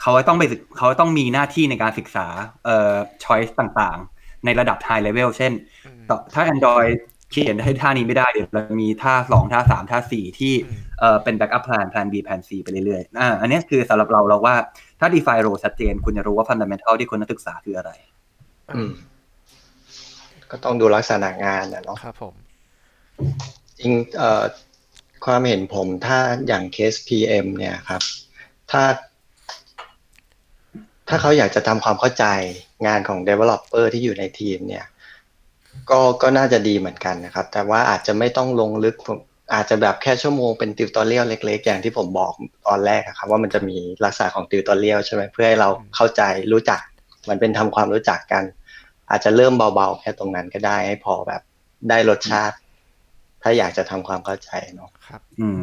เขาต้องไปศึกเขาต้องมีหน้าที่ในการศึกษา เอ่อ choice ต่างๆ ในระดับ high level เช่นอืมต่อถ้า Android เขียนให้ท่านี้ไม่ได้เดี๋ยวเรามีท่าสองท่าสามท่าสี่ที่อืม เอ่อเป็น backup plan plan B plan C ไปเรื่อยๆอ่าอันเนี้ยคือสำหรับเราเราว่าถ้า define role ชัดเจน คุณจะรู้ว่า fundamental ที่คุณนักศึกษาคืออะไร อืม ก็ต้องดูลักษณะงานนะเนาะครับผม จริงเอ่อความเห็นผมถ้าอย่างเคส PM เนี่ยครับ ถ้า ถ้าเขาอยากจะทำความเข้าใจงานของ Developer ที่อยู่ในทีมเนี่ย ก็ก็น่าจะดีเหมือนกันนะครับ แต่ว่าอาจจะไม่ต้องลงลึกผม อาจจะแบบแค่ชั่วโมงเป็นติวตอเรียลเล็ก ๆ อย่างที่ผมบอกตอนแรกอะครับว่ามันจะมีลักษณะของติวตอเรียลใช่ไหมเพื่อให้เราเข้าใจรู้จัก มันเป็นทำความรู้จักกัน อาจจะเริ่มเบาๆแค่ตรงนั้นก็ได้ให้พอแบบได้รสชาติ ถ้าอยากจะทำความเข้าใจเนาะครับ อืม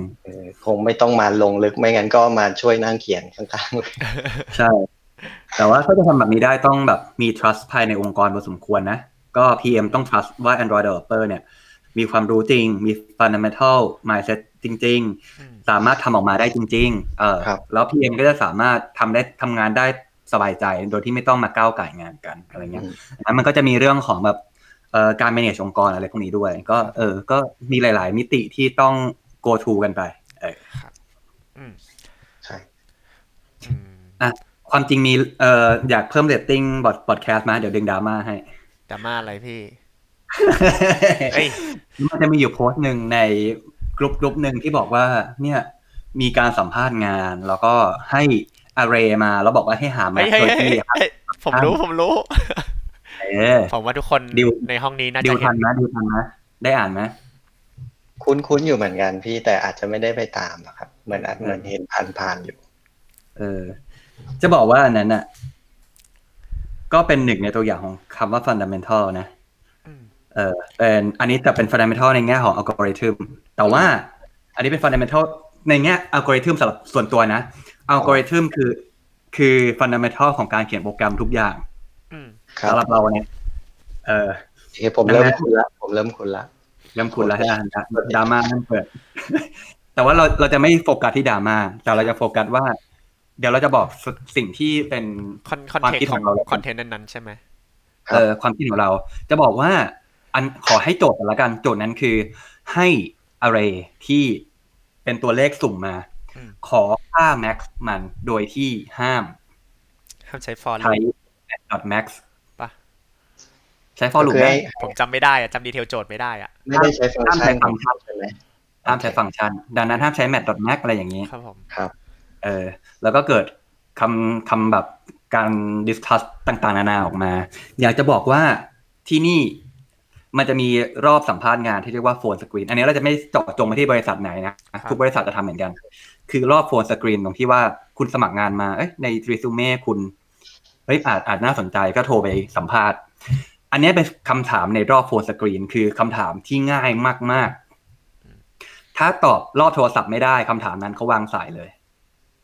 คงไม่ต้องมาลงลึกไม่งั้นก็มาช่วยนั่งเขียนข้างๆเลยใช่ แต่ว่าถ้าจะทำแบบนี้ได้ต้องแบบมี trust ภายในองค์กรพอสมควรนะก็ PM ต้อง trust ว่า Android developer เนี่ย มีความรู้จริง มี fundamental mindset จริงอืมๆสามารถทำออกมาได้จริง ๆ เออครับแล้ว PM ก็จะสามารถทำได้ทำงานได้สบายใจ โดยที่ไม่ต้องมาก้าวไก่งานกันอะไรเงี้ยอืมนั้นมันก็จะมีเรื่องของแบบเอ่อการ manage องค์กรอะไรพวกนี้ด้วย ก็เออ ก็มีหลาย ๆ มิติที่ต้อง go to กันไป เอออืมใช่อืมความจริงมีเอ่ออยากเพิ่มเรตติ้งบอดบอดแคสต์มา เดี๋ยวดึงดราม่าให้ดราม่าอะไรพี่เอ้ย มันจะมีอยู่โพสต์หนึ่งในกลุ่มกลุ่มหนึ่งที่บอกว่าเนี่ยมีการสัมภาษณ์งาน แล้วก็ให้อาเรมา แล้วบอกว่าให้หาแมเฮ้ยทเฮ้ยโดยเฮ้ยที่เฮ้ยผมรู้ผมรู้เออผมว่าทุกคนดิวในห้องนี้น่าดิจะวเห็ทันนนะดิวทันนะ ได้อ่านไหมคุ้นๆอยู่เหมือนกันพี่แต่อาจจะไม่ได้ไปตามอะครับ เหมือนอาจเหมือนเห็นผ่านๆอยู่ เออ จะบอกว่าอันนั้นน่ะ ก็เป็นหนึ่งในตัวอย่างของคำว่า fundamental นะอืม เออเป็นอันนี้แต่เป็น fundamental ในแง่ของ algorithm แต่ว่าอันนี้เป็น fundamental ในแง่ algorithm สำหรับส่วนตัวนะ algorithm คือคือ fundamental ของการเขียนโปรแกรมทุกอย่างอืมครับสำหรับเราเนี่ยเออโอเคผมเริ่มคุ้นละผมเริ่มคุ้นละเริ่มคุณแล้วนะดราม่านั่นเปิด แต่ว่าเราเราจะไม่โฟกัสที่ดราม่าแต่เราจะโฟกัสว่า เดี๋ยวเราจะบอกสิ่งที่เป็นคอนคอนความเทนคิดต์ขขอองงเราแล้วกันคอนเทนต์นั้นๆใช่ไหมครับเออความคิดของเราจะบอกว่า อันขอให้โจทย์กันละกัน โจทย์นั้นคือให้ array ที่เป็นตัวเลขสุ่มมาอืมขอค่า max มันโดยที่ห้าม ห้ามใช้ for ใช้ loop max ปะใช้ for ก็ loop คือได้ให้ผมจำไม่ได้อะจำ detail โจทย์ไม่ได้อะไม่ได้ใช้ฟังก์ชันห้ามใช้ฟังก์ชันใช่ไหมห้ามใช้ฟังก์ชัน ดังนั้นห้ามใช้ Math.max อะไรอย่างนี้ ครับผมครับ เออ แล้วก็เกิดคำคำแบบการ discuss ต่างๆ นานาออกมา อยากจะบอกว่าที่นี่ มันจะมีรอบสัมภาษณ์งานที่เรียกว่า phone screen อันนี้เราจะไม่เจาะจงไปที่บริษัทไหนนะทุกบริษัทจะทำเหมือนกัน คือรอบ phone screen ตรงที่ว่าคุณสมัครงานมาเอ้ยในรีซูเม่คุณเฮ้ยอาจอาจน่าสนใจก็โทรไปสัมภาษณ์ อันนี้เป็นคำถามในรอบ phone screen คือคำถามที่ง่ายมาก ๆ ถ้าตอบรอบโทรศัพท์ไม่ได้คำถามนั้นเขาวางสายเลย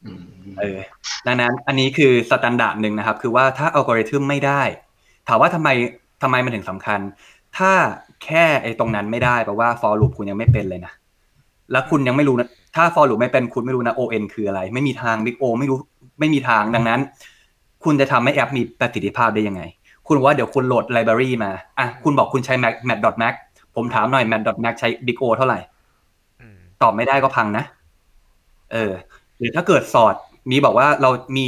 อืมเออดังนั้นอันนี้คือ standard หนึ่งนะครับ คือว่าถ้าอัลกอริทึมไม่ได้ ถามว่าทำไมทำไมมันถึงสำคัญ ถ้าแค่ไอ้ตรงนั้นไม่ได้แปลว่า for loop คุณยังไม่เป็นเลยนะ แล้วคุณยังไม่รู้นะ ถ้า for loop ไม่เป็นคุณไม่รู้นะ on คืออะไร ไม่มีทาง big o ไม่รู้ ไม่มีทาง ดังนั้น คุณจะทำให้แอปมีประสิทธิภาพได้ยังไง คุณว่าเดี๋ยวคุณโหลดไลบรารีมา อะ คุณบอกคุณใช้ mat mat.max ผมถามหน่อย mat.max ใช้ big o เท่าไหร่อืมตอบไม่ได้ก็พังนะ เออ หรือถ้าเกิดสอด มีบอกว่าเรามี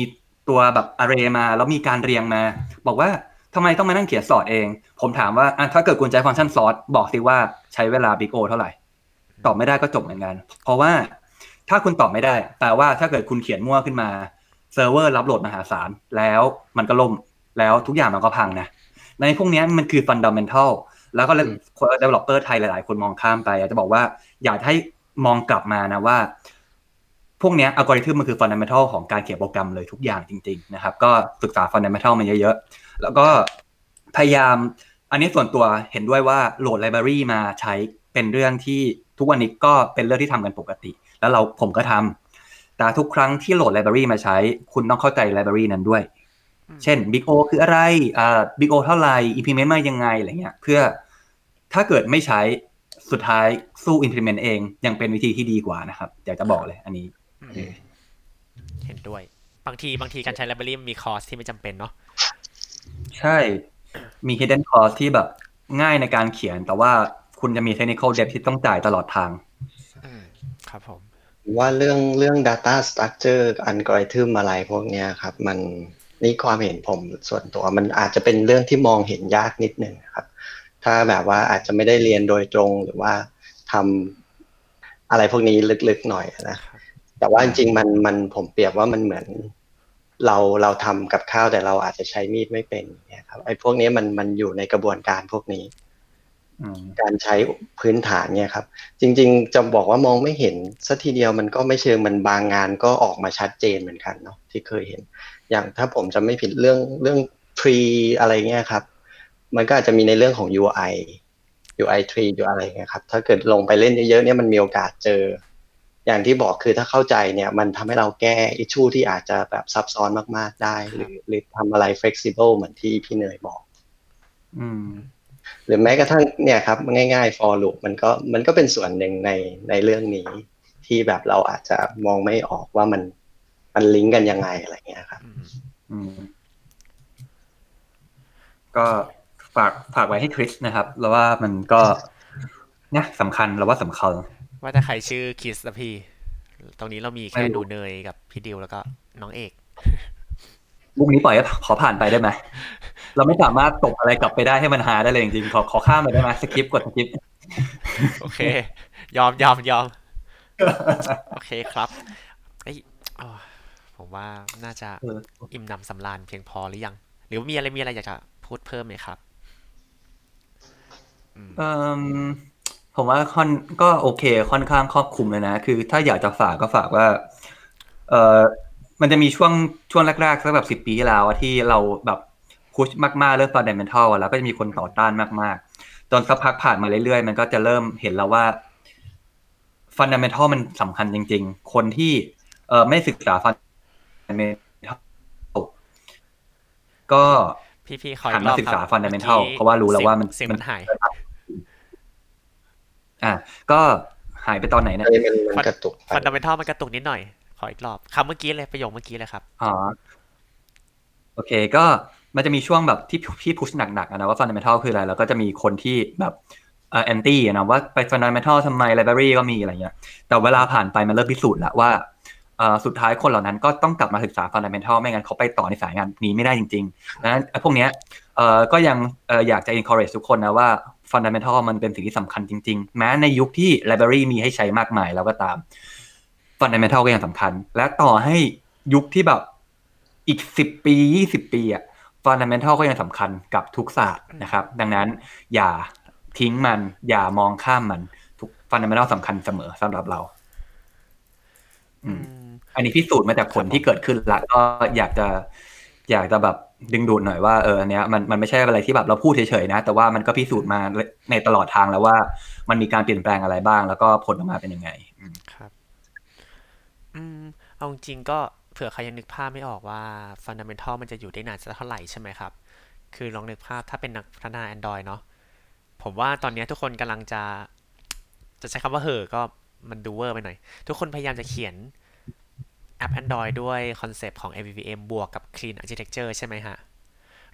ตัวแบบ array มา แล้วมีการเรียงมา บอกว่า ทำไมต้องมานั่งเขียนสอดเอง ผมถามว่าอะถ้าเกิดคุณใช้ฟังก์ชันสอดบอกสิว่าใช้เวลา big O เท่าไหร่ ตอบไม่ได้ก็จบเหมือนกัน เพราะว่าถ้าคุณตอบไม่ได้ แปลว่าถ้าเกิดคุณเขียนมั่วขึ้นมาเซิร์ฟเวอร์รับโหลดมหาศาลแล้วมันก็ล่มแล้วทุกอย่างมันก็พังนะ ในพวกเนี้ยมันคือ fundamental แล้วก็เลยคน developer ไทยหลาย ๆ คนมองข้ามไปอยากจะบอกว่าอยากให้มองกลับมานะว่า พวกเนี้ยอัลกอริทึมมันคือ fundamental ของการเขียนโปรแกรมเลยทุกอย่างจริง ๆ นะครับ ก็ศึกษา fundamental มันเยอะ ๆ แล้วก็พยายาม อันนี้ส่วนตัวเห็นด้วยว่าโหลดไลบรารีมาใช้เป็นเรื่องที่ทุกวันนี้ก็เป็นเรื่องที่ทำกันปกติ แล้วเราผมก็ทำแต่ทุกครั้งที่โหลดไลบรารีมาใช้ คุณต้องเข้าใจไลบรารีนั้นด้วย เช่น Big O คืออะไรอ่า Big O เท่าไหร่ implement มายังไงอะไรเงี้ยเพื่อถ้าเกิดไม่ใช้สุดท้ายสู้ implement เองยังเป็นวิธีที่ดีกว่านะครับอยากจะบอกเลยอันนี้อืมเห็นด้วย บางทีบางทีการใช้ไลบรารีมีคอร์สที่ไม่จำเป็นเนาะ ใช่ มี hidden cost ที่แบบง่ายในการเขียน แต่ว่าคุณจะมี technical debt ที่ต้องจ่ายตลอดทางอืมครับผมว่าเรื่องเรื่อง data structure algorithm อะไรพวกเนี้ยครับ มันนี่ความเห็นผมส่วนตัวมันอาจจะเป็นเรื่องที่มองเห็นยากนิดหนึ่งครับ ถ้าแบบว่าอาจจะไม่ได้เรียนโดยตรงหรือว่าทำอะไรพวกนี้ลึกๆหน่อยนะครับแต่ว่าจริงๆมันมันผมเปรียบว่ามันเหมือน เราเราทำกับข้าวแต่เราอาจจะใช้มีดไม่เป็นเนี่ยครับไอ้พวกนี้มันมันอยู่ในกระบวนการพวกนี้อืมการใช้พื้นฐานเนี่ยครับ จริง ๆจะบอกว่ามองไม่เห็นสัทีเดียวมันก็ไม่เชิงมันบางงานก็ออกมาชัดเจนเหมือนกันเนาะที่เคยเห็น อย่างถ้าผมจะไม่ผิดเรื่องเรื่อง tree อะไรเงี้ยครับ มันก็อาจจะมีในเรื่องของ UI UI 3 UI อะไรเงี้ยครับ ถ้าเกิดลงไปเล่นเยอะๆเนี่ยมันมีโอกาสเจอ อย่างที่บอกคือถ้าเข้าใจเนี่ยมันทำให้เราแก้อิชชูที่อาจจะแบบซับซ้อนมาก ๆ ได้ หรือหรือทำอะไร flexible เหมือนที่พี่เนยบอก อืม หรือแม้กระทั่งเนี่ยครับ ง่าย ๆ for loop มันก็มันก็เป็นส่วนหนึ่งในในเรื่องนี้ ที่แบบเราอาจจะมองไม่ออกว่ามันมันลิงก์กันยังไงอะไรเงี้ยครับอืมอืมก็ฝากฝากไว้ให้คริสนะครับ แล้วว่ามันก็เนี่ยสำคัญเราว่าสำคัญ ว่าแต่ใครชื่อคิสอะพี่ ตรงนี้เรามีแค่ไม่รู้หนูเนยกับพี่ดิวแล้วก็น้องเอกมุกนี้ปล่อยให้ขอผ่านไปได้ไหม เราไม่สามารถตกอะไรกลับไปได้ให้มันหาได้เลยจริงๆขอขอข้ามไปได้ไหมสคริปต์กดสคริปต์โอเค ยอมยอมยอมโอเคครับเอ้ยอ๋อผมว่าน่าจะเอออิ่มหนำสำราญเพียงพอหรือยัง หรือว่ามีอะไรมีอะไรอยากจะพูดเพิ่มไหมครับ อืมเอม ผมว่าค่อนก็โอเคค่อนข้างครอบคลุมเลยนะ คือถ้าอยากจะฝากก็ฝากว่า เออมันจะมีช่วงช่วงแรกๆสักแบบสิบปีที่แล้วอะที่เราแบบพุชมากๆเรื่อง fundamental อะแล้วก็จะมีคนต่อต้านมากๆ จนสักพักผ่านมาเรื่อยๆ มันก็จะเริ่มเห็นแล้วว่า fundamental มันสำคัญจริง ๆ คนที่เออไม่ศึกษา fundamental ก็พี่พี่ขอหัอีนกรมาอบศึกษาครับ fundamental มื่อกี้เพราะว่ารู้แล้วว่ามันเสียงมัมันนหาย อะก็หายไปตอนไหนเนี่ยเอ้ยมันมันกระตุกไปฟันดัมเบลทัลมันกระตุกนิดหน่อย ขออีกรอบคำเมื่อกี้เลยประโยคเมื่อกี้เลยครับอ๋อโอเคก็มันจะมีช่วงแบบที่พี่พุชหนักๆอะนะว่า fundamental คืออะไร แล้วก็จะมีคนที่แบบเอ่อ anti อะนะว่าไป fundamental ทำไม library ก็มีอะไรเงี้ยแต่เวลาผ่านไปมันเริ่มพิสูจน์แล้วว่าเอ่อ สุดท้ายคนเหล่านั้นก็ต้องกลับมาศึกษา fundamental ไม่งั้นเขาไปต่อในสายงานนี้ไม่ได้จริงๆดังนั้นพวกเนี้ยก็ยังออยากจะ encourage ทุกคนนะว่า fundamental มันเป็นสิ่งที่สำคัญจริงๆ แม้ในยุคที่ library มีให้ใช้มากมายแล้วก็ตาม fundamental ก็ยังสำคัญ และต่อให้ยุคที่แบบอีกสิบปียี่สิบปีอะ fundamental ก็ยังสำคัญกับทุกศาสตร์นะครับ ดังนั้นอย่าทิ้งมัน อย่ามองข้ามมัน ทุก fundamental สำคัญเสมอสำหรับเรา อืม อืมอันนี้พิสูจน์มาจากผลที่เกิดขึ้นละก็อยากจะอยากจะแบบดึงดูดหน่อยว่าเอออันเนี้ยมันมันไม่ใช่อะไรที่แบบเราพูดเฉยๆนะ แต่ว่ามันก็พิสูจน์มาในตลอดทางแล้วว่า มันมีการเปลี่ยนแปลงอะไรบ้าง แล้วก็ผลออกมาเป็นยังไงอืมครับ อืมเอาจริงๆก็เผื่อใครยังนึกภาพไม่ออกว่า fundamental มันจะอยู่ได้นานสักเท่าไหร่ใช่ไหมครับ คือลองนึกภาพถ้าเป็นนักพัฒนา Android เนาะผมว่าตอนนี้ทุกคนกำลังจะ จะใช้คำว่าเห่อะก็มันดูเวอร์ไปหน่อย ทุกคนพยายามจะเขียน แอป Android ด้วยคอนเซปต์ของ MVVM บวกกับ Clean Architecture ใช่ไหมฮะ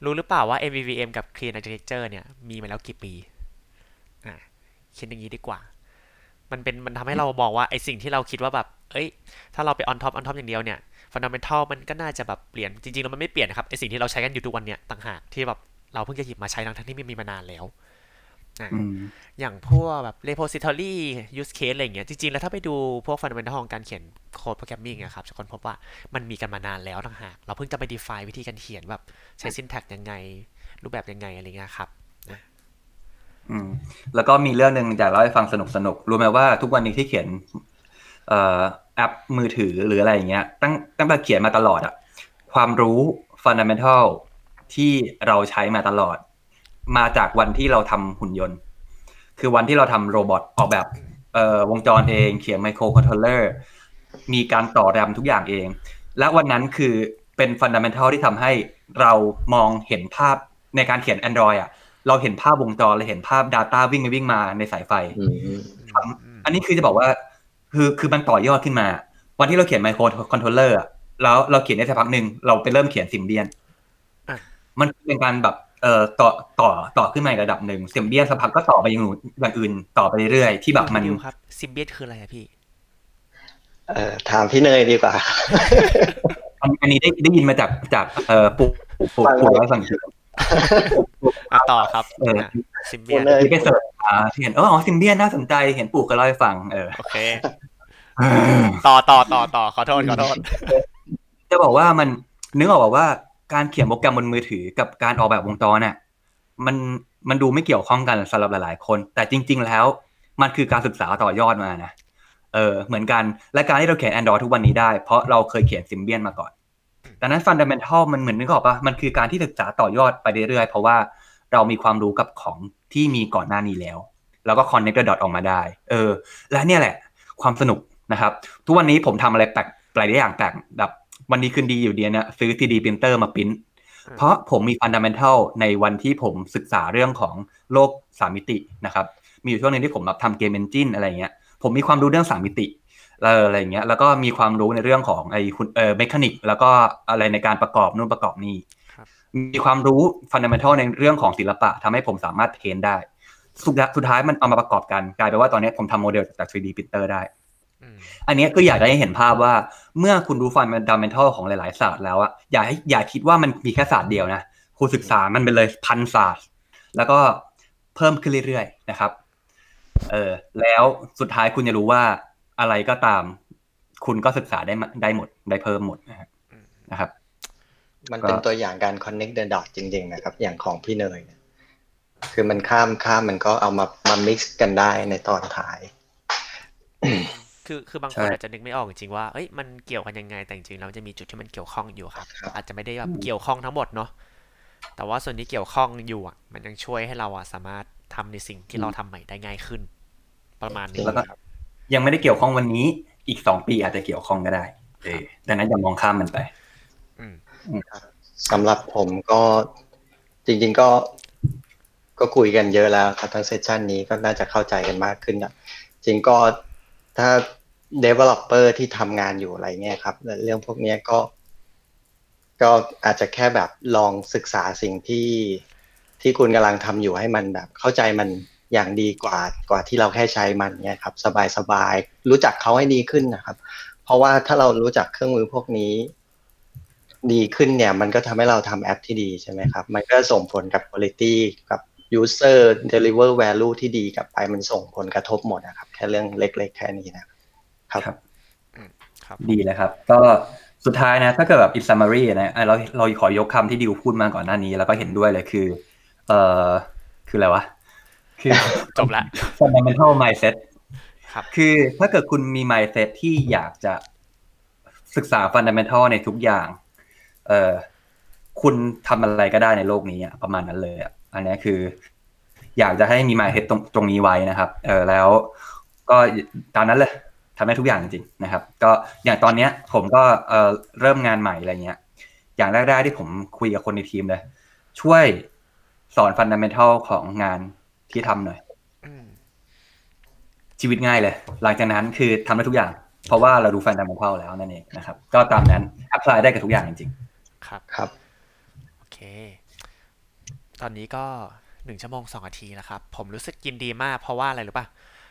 รู้หรือเปล่าว่า MVVM กับ Clean Architecture เนี่ย มีมาแล้วกี่ปี อะคิดอย่างนี้ดีกว่า มันเป็นมันทำให้เราบอกว่าไอสิ่งที่เราคิดว่าแบบ เอ้ย ถ้าเราไป on top on top อย่างเดียวเนี่ย fundamental มันก็น่าจะแบบเปลี่ยน จริงๆแล้วมันไม่เปลี่ยนนะครับไอสิ่งที่เราใช้กันอยู่ทุกวันเนี่ยต่างหากที่แบบเราเพิ่งจะหยิบมาใช้ทั้งที่มันมีมานานแล้ว อะอืมอย่างพวกแบบ repository use case อะไรอย่างเงี้ย จริง ๆ แล้วถ้าไปดูพวก fundamental ของการเขียนโค้ดโปรแกรมมิ่งอะครับจะค้นพบว่ามันมีกันมานานแล้วต่างหาก เราเพิ่งจะไป define วิธีการเขียนแบบใช้ syntax ยังไง รูปแบบยังไงอะไรเงี้ยครับอืมแล้วก็มีเรื่องหนึ่งอยากเล่าให้ฟังสนุกสนุกรู้ไหมว่าทุกวันนี้ที่เขียนเอ่อแอปมือถือหรืออะไรอย่างเงี้ย ตั้งตั้งแต่เขียนมาตลอดอะความรู้ fundamental ที่เราใช้มาตลอด มาจากวันที่เราทำหุ่นยนต์ คือวันที่เราทำ robot ออกแบบเอ่อวงจรเองเขียนไมโครคอนโทรลเลอร์มีการต่อแรมทุกอย่างเอง และวันนั้นคือเป็นฟันดัมเ n ทัลที่ทำให้เรามองเห็นภาพในการเขียน Android อะ เราเห็นภาพวงจรเราเห็นภาพ Data วิ่งไปวิ่งมาในสายไฟอืมอืมอันนี้คือจะบอกว่า คือคือมันต่อยอดขึ้นมา วันที่เราเขียนไมโครคอนโทรลเลอร์แล้วเราเขียนได้สักพักหนึ่งเราไปเริ่มเขียน Symbian อะมันเป็นการแบบ เอ่อต่อต่อต่อขึ้นมาอีกระดับหนึ่ง Symbian สักพักก็ต่อไปอย่างอื่นอย่างอื่นต่อไปเรื่อยๆที่แบบมันดิวครับ Symbian คืออะไรอะพี่ เอ่อถามพี่เนยดีกว่าอันอันนี้ได้ได้ยินมาจากจากเอ่อปู่ปู่ปู่ฟังปู่เลยไว้ฟังชื่ออะต่อครับเออซิมเบียนเลยที่ไปเสิร์ชอ่าที่เห็นเอออ๋อซิมเบียนน่าสนใจเห็นปู่ก็เล่าให้ฟังเออโอเคต่อต่อต่อต่อขอโทษขอโทษจะบอกว่ามันนึกออกแบบว่า การเขียนโปรแกรมบนมือถือกับการออกแบบวงจรเนี่ยมันมันดูไม่เกี่ยวข้องกันสำหรับหลาย ๆ คน แต่จริง ๆ แล้ว มันคือการศึกษาต่อยอดมานะเออเหมือนกันและการที่เราเขียน Android ทุกวันนี้ได้เพราะเราเคยเขียนซิมเบียนมาก่อนดังนั้น Fundamental มันเหมือนนึกออกปะมันคือการที่ศึกษาต่อยอดไปเรื่อยๆ เพราะว่าเรามีความรู้กับของที่มีก่อนหน้านี้แล้ว แล้วก็ connect the dot ออกมาได้ เออ และเนี่ยแหละ ความสนุกนะครับ ทุกวันนี้ผมทำอะไรแปลกหลายอย่างแปลกแบบ วันนี้คืนดีอยู่เดียวเนี่ยซื้อ 3D printer มาปริ้นเพราะผมมีฟันดัมเ n นทัลในวันที่ผมศึกษาเรื่องของโลกสามมิตินะครับ มีอยู่ช่วงหนึงที่ผมแบบทำ game engine อะไรเงี้ย ผมมีความรู้เรื่องสามมิติเอออะไรเงี้ย แล้วก็มีความรู้ในเรื่องของไอ้คุณเออ mechanic แล้วก็อะไรในการประกอบนู่นประกอบนี่ครับมีความรู้ฟันดัมเ n นทัลในเรื่องของศิลปะทำให้ผมสามารถ paint ได้สุดท้ายสุดท้ายมันเอามาประกอบกันกลายเป็นว่าตอนนี้ผมทำโมเดลจาก 3D printer ได้ อืมอันเนี้ยก็อยากจะให้เห็นภาพว่าเมื่อคุณรู้ฟันดัมเ n นทัลของหลายๆศาสตร์แล้วอะอย่าให้อย่าคิดว่ามันมีแค่ศาสตร์เดียวนะคุณศึกษามันไปเลยพันศาสตร์ แล้วก็เพิ่มขึ้นเรื่อยๆนะครับ เออแล้วสุดท้ายคุณจะรู้ว่าอะไรก็ตาม คุณก็ศึกษาได้มาได้หมดได้เพิ่มหมดนะครับนะครับมันเป็นก็ตัวอย่างการ connect the dot จริง ๆ นะครับ อย่างของพี่เนยเนี่ยคือมันข้ามข้ามมันก็เอามามา mix กันได้ในตอนท้าย คือคือบางคนใช่อาจจะนึกไม่ออกจริงๆว่าเอ้ยมันเกี่ยวกันยังไงแต่จริงๆแล้วมันจะมีจุดที่มันเกี่ยวข้องอยู่ครับครับ อาจจะไม่ได้แบบเกี่ยวข้องทั้งหมดเนาะแต่ว่าส่วนที่เกี่ยวข้องอยู่อะมันยังช่วยให้เราอะสามารถทำในสิ่งที่เราทำใหม่ได้ง่ายขึ้น ประมาณนี้แล้วก็ครับ ยังไม่ได้เกี่ยวข้องวันนี้ อีกสองปีอาจจะเกี่ยวข้องก็ได้เออดังนั้นอย่ามองข้ามมันไปอืมสำหรับผมก็จริง ๆก็ก็คุยกันเยอะแล้วครับทั้งเซสชันนี้ก็น่าจะเข้าใจกันมากขึ้นนะจริงก็ถ้า developer ที่ทำงานอยู่อะไรเงี้ยครับ เรื่องพวกนี้ก็ ก็อาจจะแค่แบบลองศึกษาสิ่งที่ที่คุณกำลังทำอยู่ให้มันแบบ เข้าใจมันอย่างดีกว่ากว่าที่เราแค่ใช้มันเนี่ยครับ สบายๆรู้จักเขาให้ดีขึ้นนะครับ เพราะว่าถ้าเรารู้จักเครื่องมือพวกนี้ ดีขึ้นเนี่ย มันก็ทำให้เราทำแอปที่ดีใช่ไหมครับ มันก็ส่งผลกับ quality กับ user deliver value ที่ดีกลับไปมันส่งผลกระทบหมดนะครับ แค่เรื่องเล็ก ๆ แค่นี้นะครับ ครับครับ ดีเลยครับ ก็สุดท้ายนะ ถ้าเกิดแบบ in summary นะอะเราเราขอยกคำที่ดิวพูดมาก่อนหน้านี้ แล้วก็เห็นด้วยเลยคือ เอ่อคืออะไรวะ คือจบละ fundamental mindset ครับคือถ้าเกิดคุณมี mindset ที่อยากจะศึกษา fundamental ในทุกอย่าง เอ่อคุณทำอะไรก็ได้ในโลกนี้อะประมาณนั้นเลยอะอันนี้คือ อยากจะให้มี mindset ตรงตรงนี้ไว้นะครับ เออแล้วก็ตามนั้นเลย ทำได้ทุกอย่างจริงๆนะครับ ก็อย่างตอนเนี้ยผมก็เอ่อเริ่มงานใหม่อะไรเงี้ย อย่างแรกๆที่ผมคุยกับคนในทีมเลย ช่วยสอนฟันดัมเ n นทัลของงานที่ทำหน่อยอืมชีวิตง่ายเลย หลังจากนั้นคือทำได้ทุกอย่าง เพราะว่าเราดูฟันดัมเ n นทัลแล้วนั่นเองนะครับ ก็ตามนั้น apply ได้กับทุกอย่างจริงครับครับโอเค ตอนนี้ก็หนึ่งชั่วโมงสองนาทีแล้วครับ ผมรู้สึกยินดีมากเพราะว่าอะไรรู้ป่ะ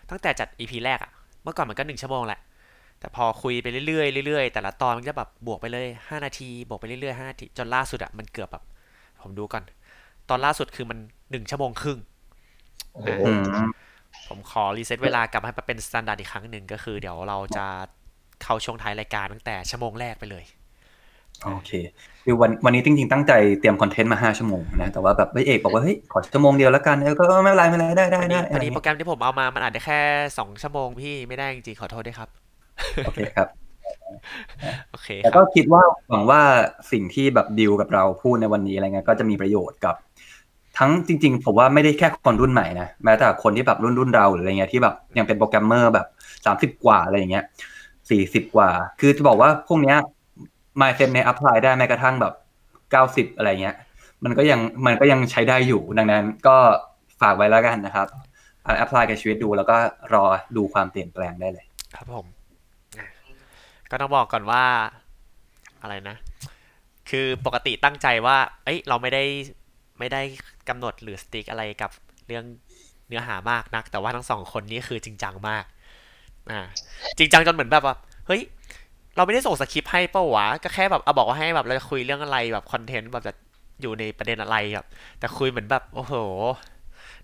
ตั้งแต่จัด EP แรกอะ เมื่อก่อนมันก็หนึ่งชั่วโมงแหละ แต่พอคุยไปเรื่อยๆเรื่อยๆ แต่ละตอนมันจะแบบบวกไปเลยห้านาที บวกไปเรื่อยๆห้านาที จนล่าสุดอะมันเกือบแบบ ผมดูก่อน ตอนล่าสุดคือมันหนึ่งชั่วโมงครึ่ง ผมขอรีเซ็ตเวลากลับให้มาเป็น standard อีกครั้งหนึ่งก็คือ เดี๋ยวเราจะเข้าช่วงท้ายรายการตั้งแต่ชั่วโมงแรกไปเลย โอเคคือวันวันนี้จริงๆตั้งใจเตรียมคอนเทนต์มาห้าชั่วโมงนะแต่ว่าแบบเฮ้ยเอกบอกว่าเฮ้ยขอชั่วโมงเดียวแล้วกันเออก็ไม่เป็นไรไม่เป็นไรได้ได้พอดีได้พอดีอะไรโปรแกรมที่ผมเอามามันอาจจะแค่สองชั่วโมงพี่ไม่ได้จริงๆขอโทษด้วยครับโอเคครับโอเคแต่คก็รับคิดว่าหวังว่าสิ่งที่แบบดิวกับเราพูดในวันนี้อะไรเงี้ยก็จะมีประโยชน์กับ ทั้งจริง ๆ ผมว่าไม่ได้แค่คนรุ่นใหม่นะแม้แต่คนที่แบบรุ่นรุ่นเราหรืออะไรเงี้ยที่แบบยังเป็นโปรแกรมเมอร์แบบสามสิบกว่าอะไรอย่างเงี้ยสี่สิบกว่า คือจะบอกว่าพวกเนี้ย mindset ใน apply ได้แม้กระทั่งแบบเก้าสิบอะไรเงี้ย มันก็ยังมันก็ยังใช้ได้อยู่ดังนั้นก็ฝากไว้แล้วกันนะครับ apply กับชีวิตดูแล้วก็รอดูความเปลี่ยนแปลงได้เลย ครับผม ก็ต้องบอกก่อนว่าอะไรนะ คือปกติตั้งใจว่า เอ้ย เราไม่ได้ไม่ได้กำหนดหรือสติ๊กอะไรกับเรื่องเนื้อหามากนัก แต่ว่าทั้งสองคนนี้คือจริงจังมาก อ่า จริงจังจนเหมือนแบบว่า เฮ้ย เราไม่ได้ส่งสคริปต์ให้เป้าวะก็แค่แบบเอาบอกว่าให้แบบเราจะคุยเรื่องอะไรแบบคอนเทนต์แบบจะอยู่ในประเด็นอะไรแบบแต่คุยเหมือนแบบ โอ้โห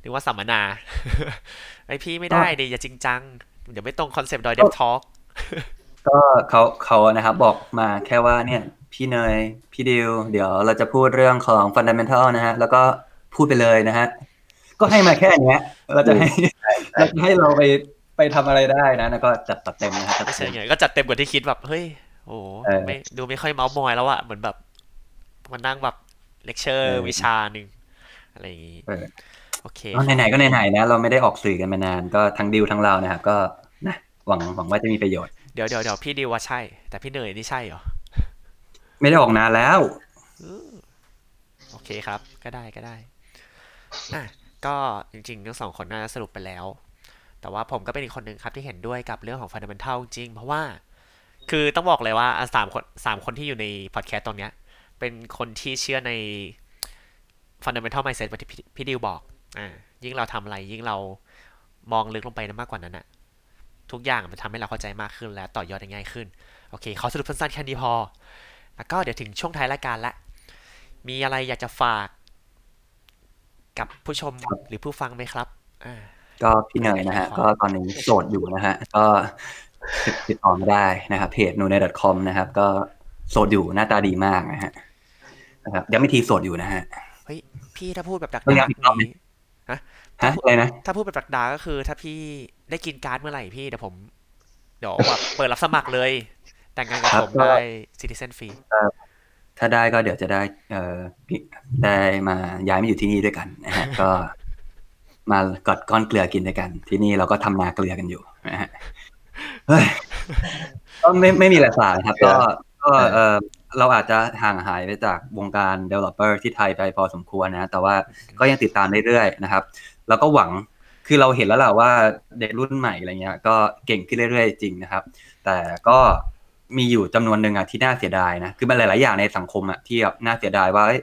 นึกว่าสัมมนาไอพี่ไม่ได้ดิอย่าจริงจัง เดี๋ยวไม่ตรงคอนเซปต์ดอยเดฟทอล์กก็เขาเขานะครับบอกมาแค่ว่าเนี่ย พี่เนย พี่ดิว เดี๋ยวเราจะพูดเรื่องของ fundamental นะฮะ แล้วก็พูดไปเลยนะฮะ ก็ให้มาแค่เนี้ยเราจะให้เราจะให้เราไป ไปทำอะไรได้นะแล้วก็จัดตัดเต็มนะฮะจัดเต็ใช่ไหมงก็จัดเต็มกว่าที่คิดแบบเฮ้ยโอ้โหเออไม่ดูไม่ค่อยเมาส์มอยแล้วอะเหมือนแบบมันนั่งแบบเลคเชอร์เออวิชาหนึ่งอะไรอย่างงี้เออโอเคเอาไหนๆก็ไหนๆนะเราไม่ได้ออกสื่อกันมานาน ก็ทั้งดิวทั้งเรานะครับก็นะหวังหวังว่าจะมีประโยชน์เดี๋ยวเดี๋ยวเดี๋ยวพี่ดิวว่าใช่ แต่พี่เนยนี่ใช่เหรอไม่ได้ออกนานแล้วโอเคครับ ก็ได้ก็ได้อะก็จริงๆทั้งสองคนน่าจะสรุปไปแล้ว แต่ว่าผมก็เป็นอีกคนหนึ่งครับที่เห็นด้วยกับเรื่องของ fundamental จริง เพราะว่า คือต้องบอกเลยว่าสามคนสามคนที่อยู่ในพอดแคสต์ตรงเนี้ย เป็นคนที่เชื่อใน fundamental mindset แบบที่พี่พี่ดิวบอก อ่า ยิ่งเราทำอะไรยิ่งเรามองลึกลงไปมากกว่านั้นอะทุกอย่างมันทำให้เราเข้าใจมากขึ้นและต่อยอดได้ง่ายขึ้น โอเคขาสรุปสั้นๆแค่นี้พอ แล้วก็เดี๋ยวถึงช่วงท้ายรายการละ มีอะไรอยากจะฝาก กับผู้ชมหรือผู้ฟังไหมครับ อ่า ก็พี่เนยนะฮะ ก็ตอนนี้โสดอยู่นะฮะ ก็ติดต่อมาได้นะครับ เพจนูเน .com นะครับ ก็โสดอยู่หน้าตาดีมากนะฮะนะครับยังไม่ทีโสดอยู่นะฮะ เฮ้ย พี่ถ้าพูดแบบดักต้องดาย้ำอีกรอบไหมนี้ฮะอะไรนะ ถ้าพูดแบบดักดาก็คือ ถ้าพี่ได้กินการ์ดเมื่อไหร่พี่เดี๋ยวผม เดี๋ยวแบบเปิดรับสมัครเลย แต่งงานกับครับผมก็ได้ซิติเซนฟรีถ้าได้ก็เดี๋ยวจะได้ เอ่อได้มาย้ายมาอยู่ที่นี่ด้วยกันนะฮะ ก็ มากอดก้อนเกลือกินด้วยกัน ที่นี่เราก็ทำนาเกลือกันอยู่นะฮะเฮ้ยก็ไม่ไม่มีอะไรฝากนะครับก็ก็เออเราอาจจะห่างหายไปจากวงการ developer ที่ไทยไปพอสมควรนะ แต่ว่าก็ยังติดตามเรื่อยๆนะครับ แล้วก็หวังคือเราเห็นแล้วแหละว่าเด็กรุ่นใหม่อะไรเงี้ย ก็เก่งขึ้นเรื่อยๆจริงนะครับ แต่ก็มีอยู่จำนวนหนึ่งอะที่น่าเสียดายนะ คือมันหลาย ๆ อย่างในสังคมอะที่แบบน่าเสียดายว่าเอ้ย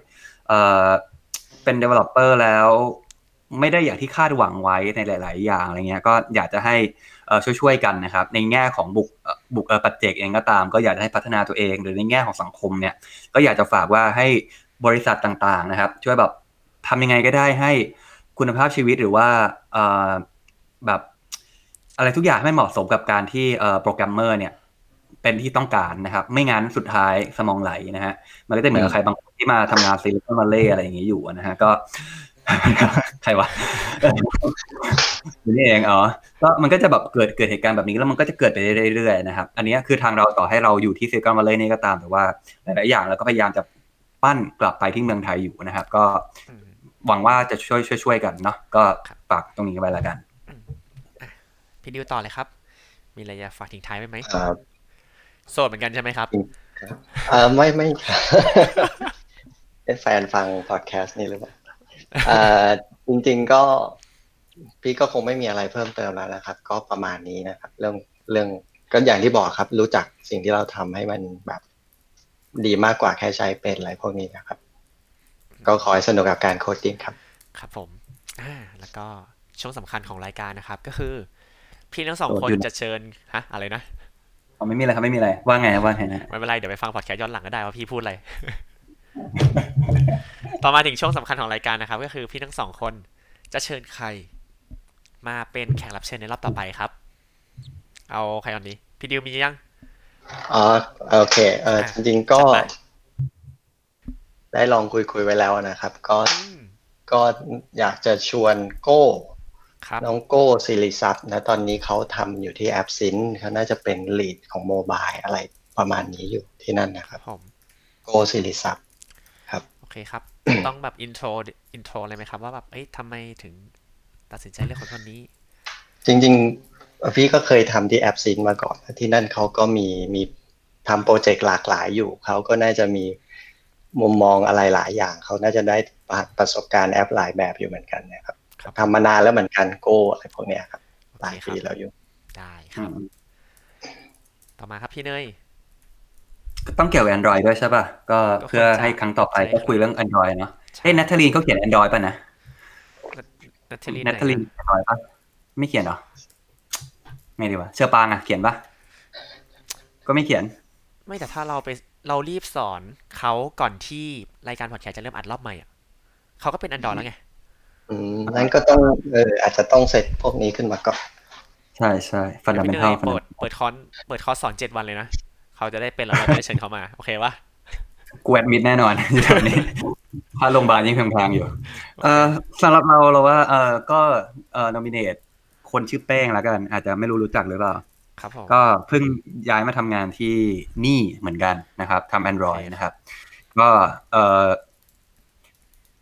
เออเป็น developer แล้ว ไม่ได้อย่างที่คาดหวังไว้ในหลาย ๆ อย่างอะไรเงี้ยก็อยากจะให้ช่วยๆกันนะครับ ในแง่ของบุคเอ่อบุคเอ่อปัจเจกเองก็ตาม ก็อยากจะให้พัฒนาตัวเอง หรือในแง่ของสังคมเนี่ยก็อยากจะฝากว่าให้บริษัทต่าง ๆ นะครับ ช่วยแบบทำยังไงก็ได้ให้คุณภาพชีวิตหรือว่าแบบอะไรทุกอย่างให้เหมาะสมกับการที่โปรแกรมเมอร์เนี่ยเป็นที่ต้องการนะครับ ไม่งั้นสุดท้ายสมองไหลนะฮะมันก็จะเหมือนกับใครบางคนที่มาทำงานซิลิคอนวัลเลย์อะไรอย่างนี้อยู่นะฮะก็ ใครวะอยู่นี่เองอ๋อก็มันก็จะแบบเกิดเกิดเหตุการณ์แบบนี้แล้วมันก็จะเกิดไปเรื่อยๆนะครับ อันนี้คือทางเราต่อให้เราอยู่ที่ซิลิคอนวัลเลย์นี่ก็ตามแต่ว่าหลายๆอย่างเราก็พยายามจะปั้นกลับไปที่เมืองไทยอยู่นะครับ ก็อืมหวังว่าจะช่วยช่วยช่วยกันเนาะก็ครับฝากตรงนี้ไว้แล้วกันพี่ดิวต่อเลยครับ มีอะไรจะฝากทิ้งท้ายไว้ไหมครับโสดเหมือนกันใช่ไหมครับเออไม่ไม่ครับเป็นแฟนฟังพอดแคสต์นี่หรือเปล่าเอ่อจริง ๆก็พี่ก็คงไม่มีอะไรเพิ่มเติมแล้วนะครับ ก็ประมาณนี้นะครับ เรื่องเรื่องก็อย่างที่บอกครับ รู้จักสิ่งที่เราทำให้มันแบบ ดีมากกว่าแค่ใช้เป็นอะไรพวกนี้นะครับ ก็ขอให้สนุกกับการโคดดิ้งครับ ครับผมอ่าแล้วก็ช่วงสำคัญของรายการนะครับ ก็คือ พี่ทั้งสองโสดคนอยู่จะเชิญฮะ อะไรนะอ๋อไม่มีอะไรครับไม่มีอะไรว่าไงว่าไงนะไม่เป็นไรเดี๋ยวไปฟังพอดแคสต์ย้อนหลังก็ได้ว่าพี่พูดอะไร ต่อมาถึงช่วงสำคัญของรายการนะครับ ก็คือพี่ทั้งสองคนจะเชิญใคร มาเป็นแขกรับเชิญในรอบต่อไปครับ เอาใครก่อนดีพี่ดิวมียังอ๋อโอเค เอออะจริงๆก็จัดไปได้ลองคุยคุยๆไว้แล้วนะครับ ก็อืมก็อยากจะชวนโก้ครับน้องโก้ซิริซับนะตอนนี้เขาทำอยู่ที่ Appsynth เขาน่าจะเป็น lead ของ mobile อะไรประมาณนี้อยู่ที่นั่นนะครับครัรับบผมโก้ซิริซับโอ เคครับ ต้องแบบ intro intro เลยไหมครับ ว่าแบบเอ้ยทำไมถึงตัดสินใจเลือกคนคนนี้ จริง ๆ พี่ก็เคยทำที่ Appsynth มาก่อน ที่นั่นเขาก็มีมีทำโปรเจกต์หลากหลายอยู่ เขาก็น่าจะมีมุมมองอะไรหลายอย่าง เขาน่าจะได้ประสบการณ์แอปหลายแบบอยู่เหมือนกันนะครับครับทำมานานแล้วเหมือนกันโก้อะไรพวกเนี้ยครับโอหลายเคครัปีบแล้วอยู่ ได้ครับ ต่อมาครับพี่เนย ต้องเกี่ยวกับ Android ด้วยใช่ป่ะ ก็เพื่อให้ครั้งต่อไปก็คุยเรื่อง Android เนาะเอ้ยนัทธลีนเขาเขียน Android ป่ะนะนัทเทลีนนัทธลีน Android ป่ะ ไม่เขียนเหรอไม่ดีวะเชื่อปางอะเขียนป่ะ ก็ไม่เขียน ไม่แต่ถ้าเราไปเรารีบสอนเขาก่อนที่รายการพอดแคสต์จะเริ่มอัดรอบใหม่อะเขาก็เป็นอันดอร์แล้วไง อืมนั้นก็ต้องเอออาจจะต้องเสร็จพวกนี้ขึ้นมาก่อน ใช่ใช่เดี๋ยวพี่เน fundamental ยเปิด fundamental เปิดคอนเปิดคอร์สสอนเจ็ดวันเลยนะ เขาจะได้เป็นแล้วเราจะได้เชิญเขามา โอเคปะกูแอดมิดแน่นอนอยู่แถวนี้ค่าโรงพยาบาลยิ่งแพงๆอยู่ เอ่อสำหรับเราเราว่า เออก็เอ่อนอมิเนตคนชื่อแป้งแล้วกัน อาจจะไม่รู้รู้จักหรือเปล่าครับผมก็เพิ่งย้ายมาทำงานที่นี่เหมือนกันนะครับทำ Android นะครับ ก็เออ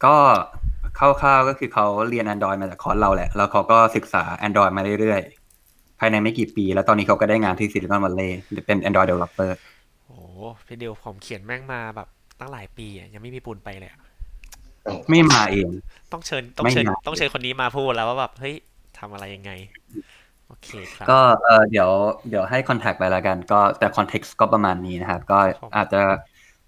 ก็คร่าวๆก็คือเขาเรียน Android มาจากคอร์สเราแหละ แล้วเขาก็ศึกษา Android มาเรื่อยๆ ภายในไม่กี่ปี แล้วตอนนี้เขาก็ได้งานที่ Silicon Valley เป็น Android developer โอ้โหพี่ดิวผมเขียนแม่งมาแบบตั้งหลายปีอะยังไม่มีปูนไปเลยอะไม่มาเอง ต้องเชิญต้องไม่เชิญมาต้องเชิญคนนี้มาพูดแล้วว่าแบบเฮ้ยทำอะไรยังไงโอเคครับก็เออเดี๋ยวเดี๋ยวให้ contact ไปแล้วกัน ก็แต่ context ก็ประมาณนี้นะครับ ก็ครับอาจจะ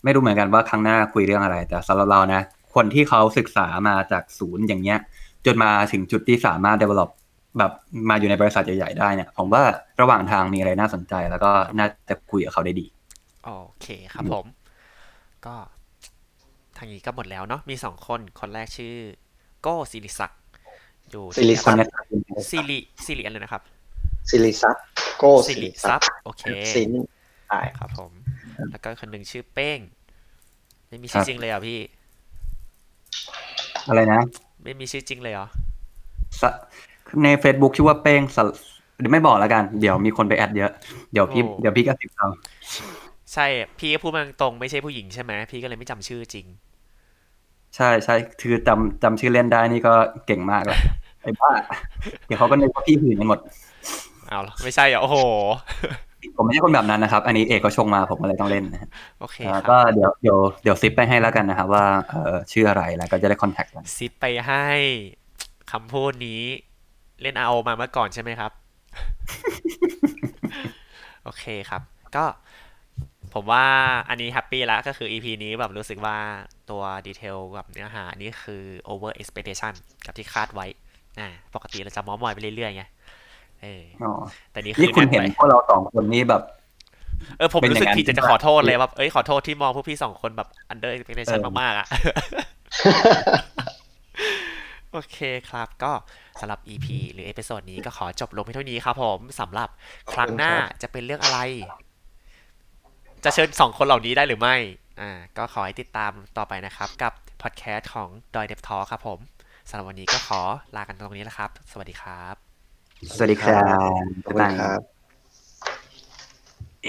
ไม่รู้เหมือนกันว่าครั้งหน้าคุยเรื่องอะไร แต่สำหรับเรานะ คนที่เขาศึกษามาจากศูนย์อย่างเงี้ย จนมาถึงจุดที่สามารถ develop แบบมาอยู่ในบริษัทใหญ่ ๆ ได้เนี่ย ผมว่าระหว่างทางมีอะไรน่าสนใจ แล้วก็น่าจะคุยกับเขาได้ดี โอเคครับผม ก็ทางนี้ก็หมดแล้วเนาะ มีสองคน คนแรกชื่อ โก้ศิริศักดิ์อยู่ศิริคศันกดิ์นี้ซิริซิริอะไรนะครับซิริซับโก้ซิซิริริซัซับบโอเคซินใช่ครับผม แล้วก็คนหนึ่งชื่อเป้ง ไม่มีชื่อจริงเลยเหรอพี่ อะไรนะ ไม่มีชื่อจริงเลยเหรอสะ ใน Facebook ชื่อว่าเป้งสะเดี๋ยวไม่บอกแล้วกัน เดี๋ยวมีคนไปแอดเยอะ เดี๋ยวพี่โอ้เดี๋ยวพี่ก็ติดเอาใช่ พี่ก็พูดมาตรงๆไม่ใช่ผู้หญิงใช่ไหมพี่ก็เลยไม่จำชื่อจริง ใช่ใช่คือจำจำชื่อเล่นได้นี่ก็เก่งมากแล้วไอ้บ้าเดี๋ยวเขาก็นึกว่าพี่หื่นกันหมดเอาเหรอไม่ใช่เหรอโอ้โห ผมไม่ใช่คนแบบนั้นนะครับ อันนี้เอกก็ชงมาผมก็เลยต้องเล่นนะฮะโอเคอ่าคก็รับเดี๋ยวเดี๋ยวเดี๋ยวซิปไปให้แล้วกันนะครับว่าเออชื่ออะไรแล้วก็จะได้คอนแทคกันซิปไปให้คำพูดนี้ เล่น RO มาเมื่อก่อนใช่ไหมครับ โอเคครับ ก็ผมว่าอันนี้แฮปปี้แล้วก็คือ EP นี้แบบรู้สึกว่าตัว detail กับเนื้อหานี่คือ over expectation กับที่คาดไว้อ่าปกติเราจะเมาส์มอยไปเรื่อยๆไงเอออ๋อแต่นี่นี่คือคุณแน่นเห็นไปพวกเราสองคนนี่แบบ เออ ผมเป็นรู้สึกอย่างนั้นผิดจะจะขอโทษเลยว่าเอ้ยขอโทษที่มองพวกพี่สองคนแบบ under expectation เออมากๆอะ โอเคครับ ก็สำหรับ EP หรือ episode นี้ก็ขอจบลงเพียงเท่านี้ครับผมสำหรับครั้งหน้าจะเป็นเรื่องอะไร จะเชิญสองคนเหล่านี้ได้หรือไม่ อ่า ก็ขอให้ติดตามต่อไปนะครับ กับพอดแคสต์ของดอยเดฟทอล์กครับผมสำหรับวันนี้ก็ขอลากันตรงนี้แล้วครับ สวัสดีครับ สวัสดีครับขอบคุณครับ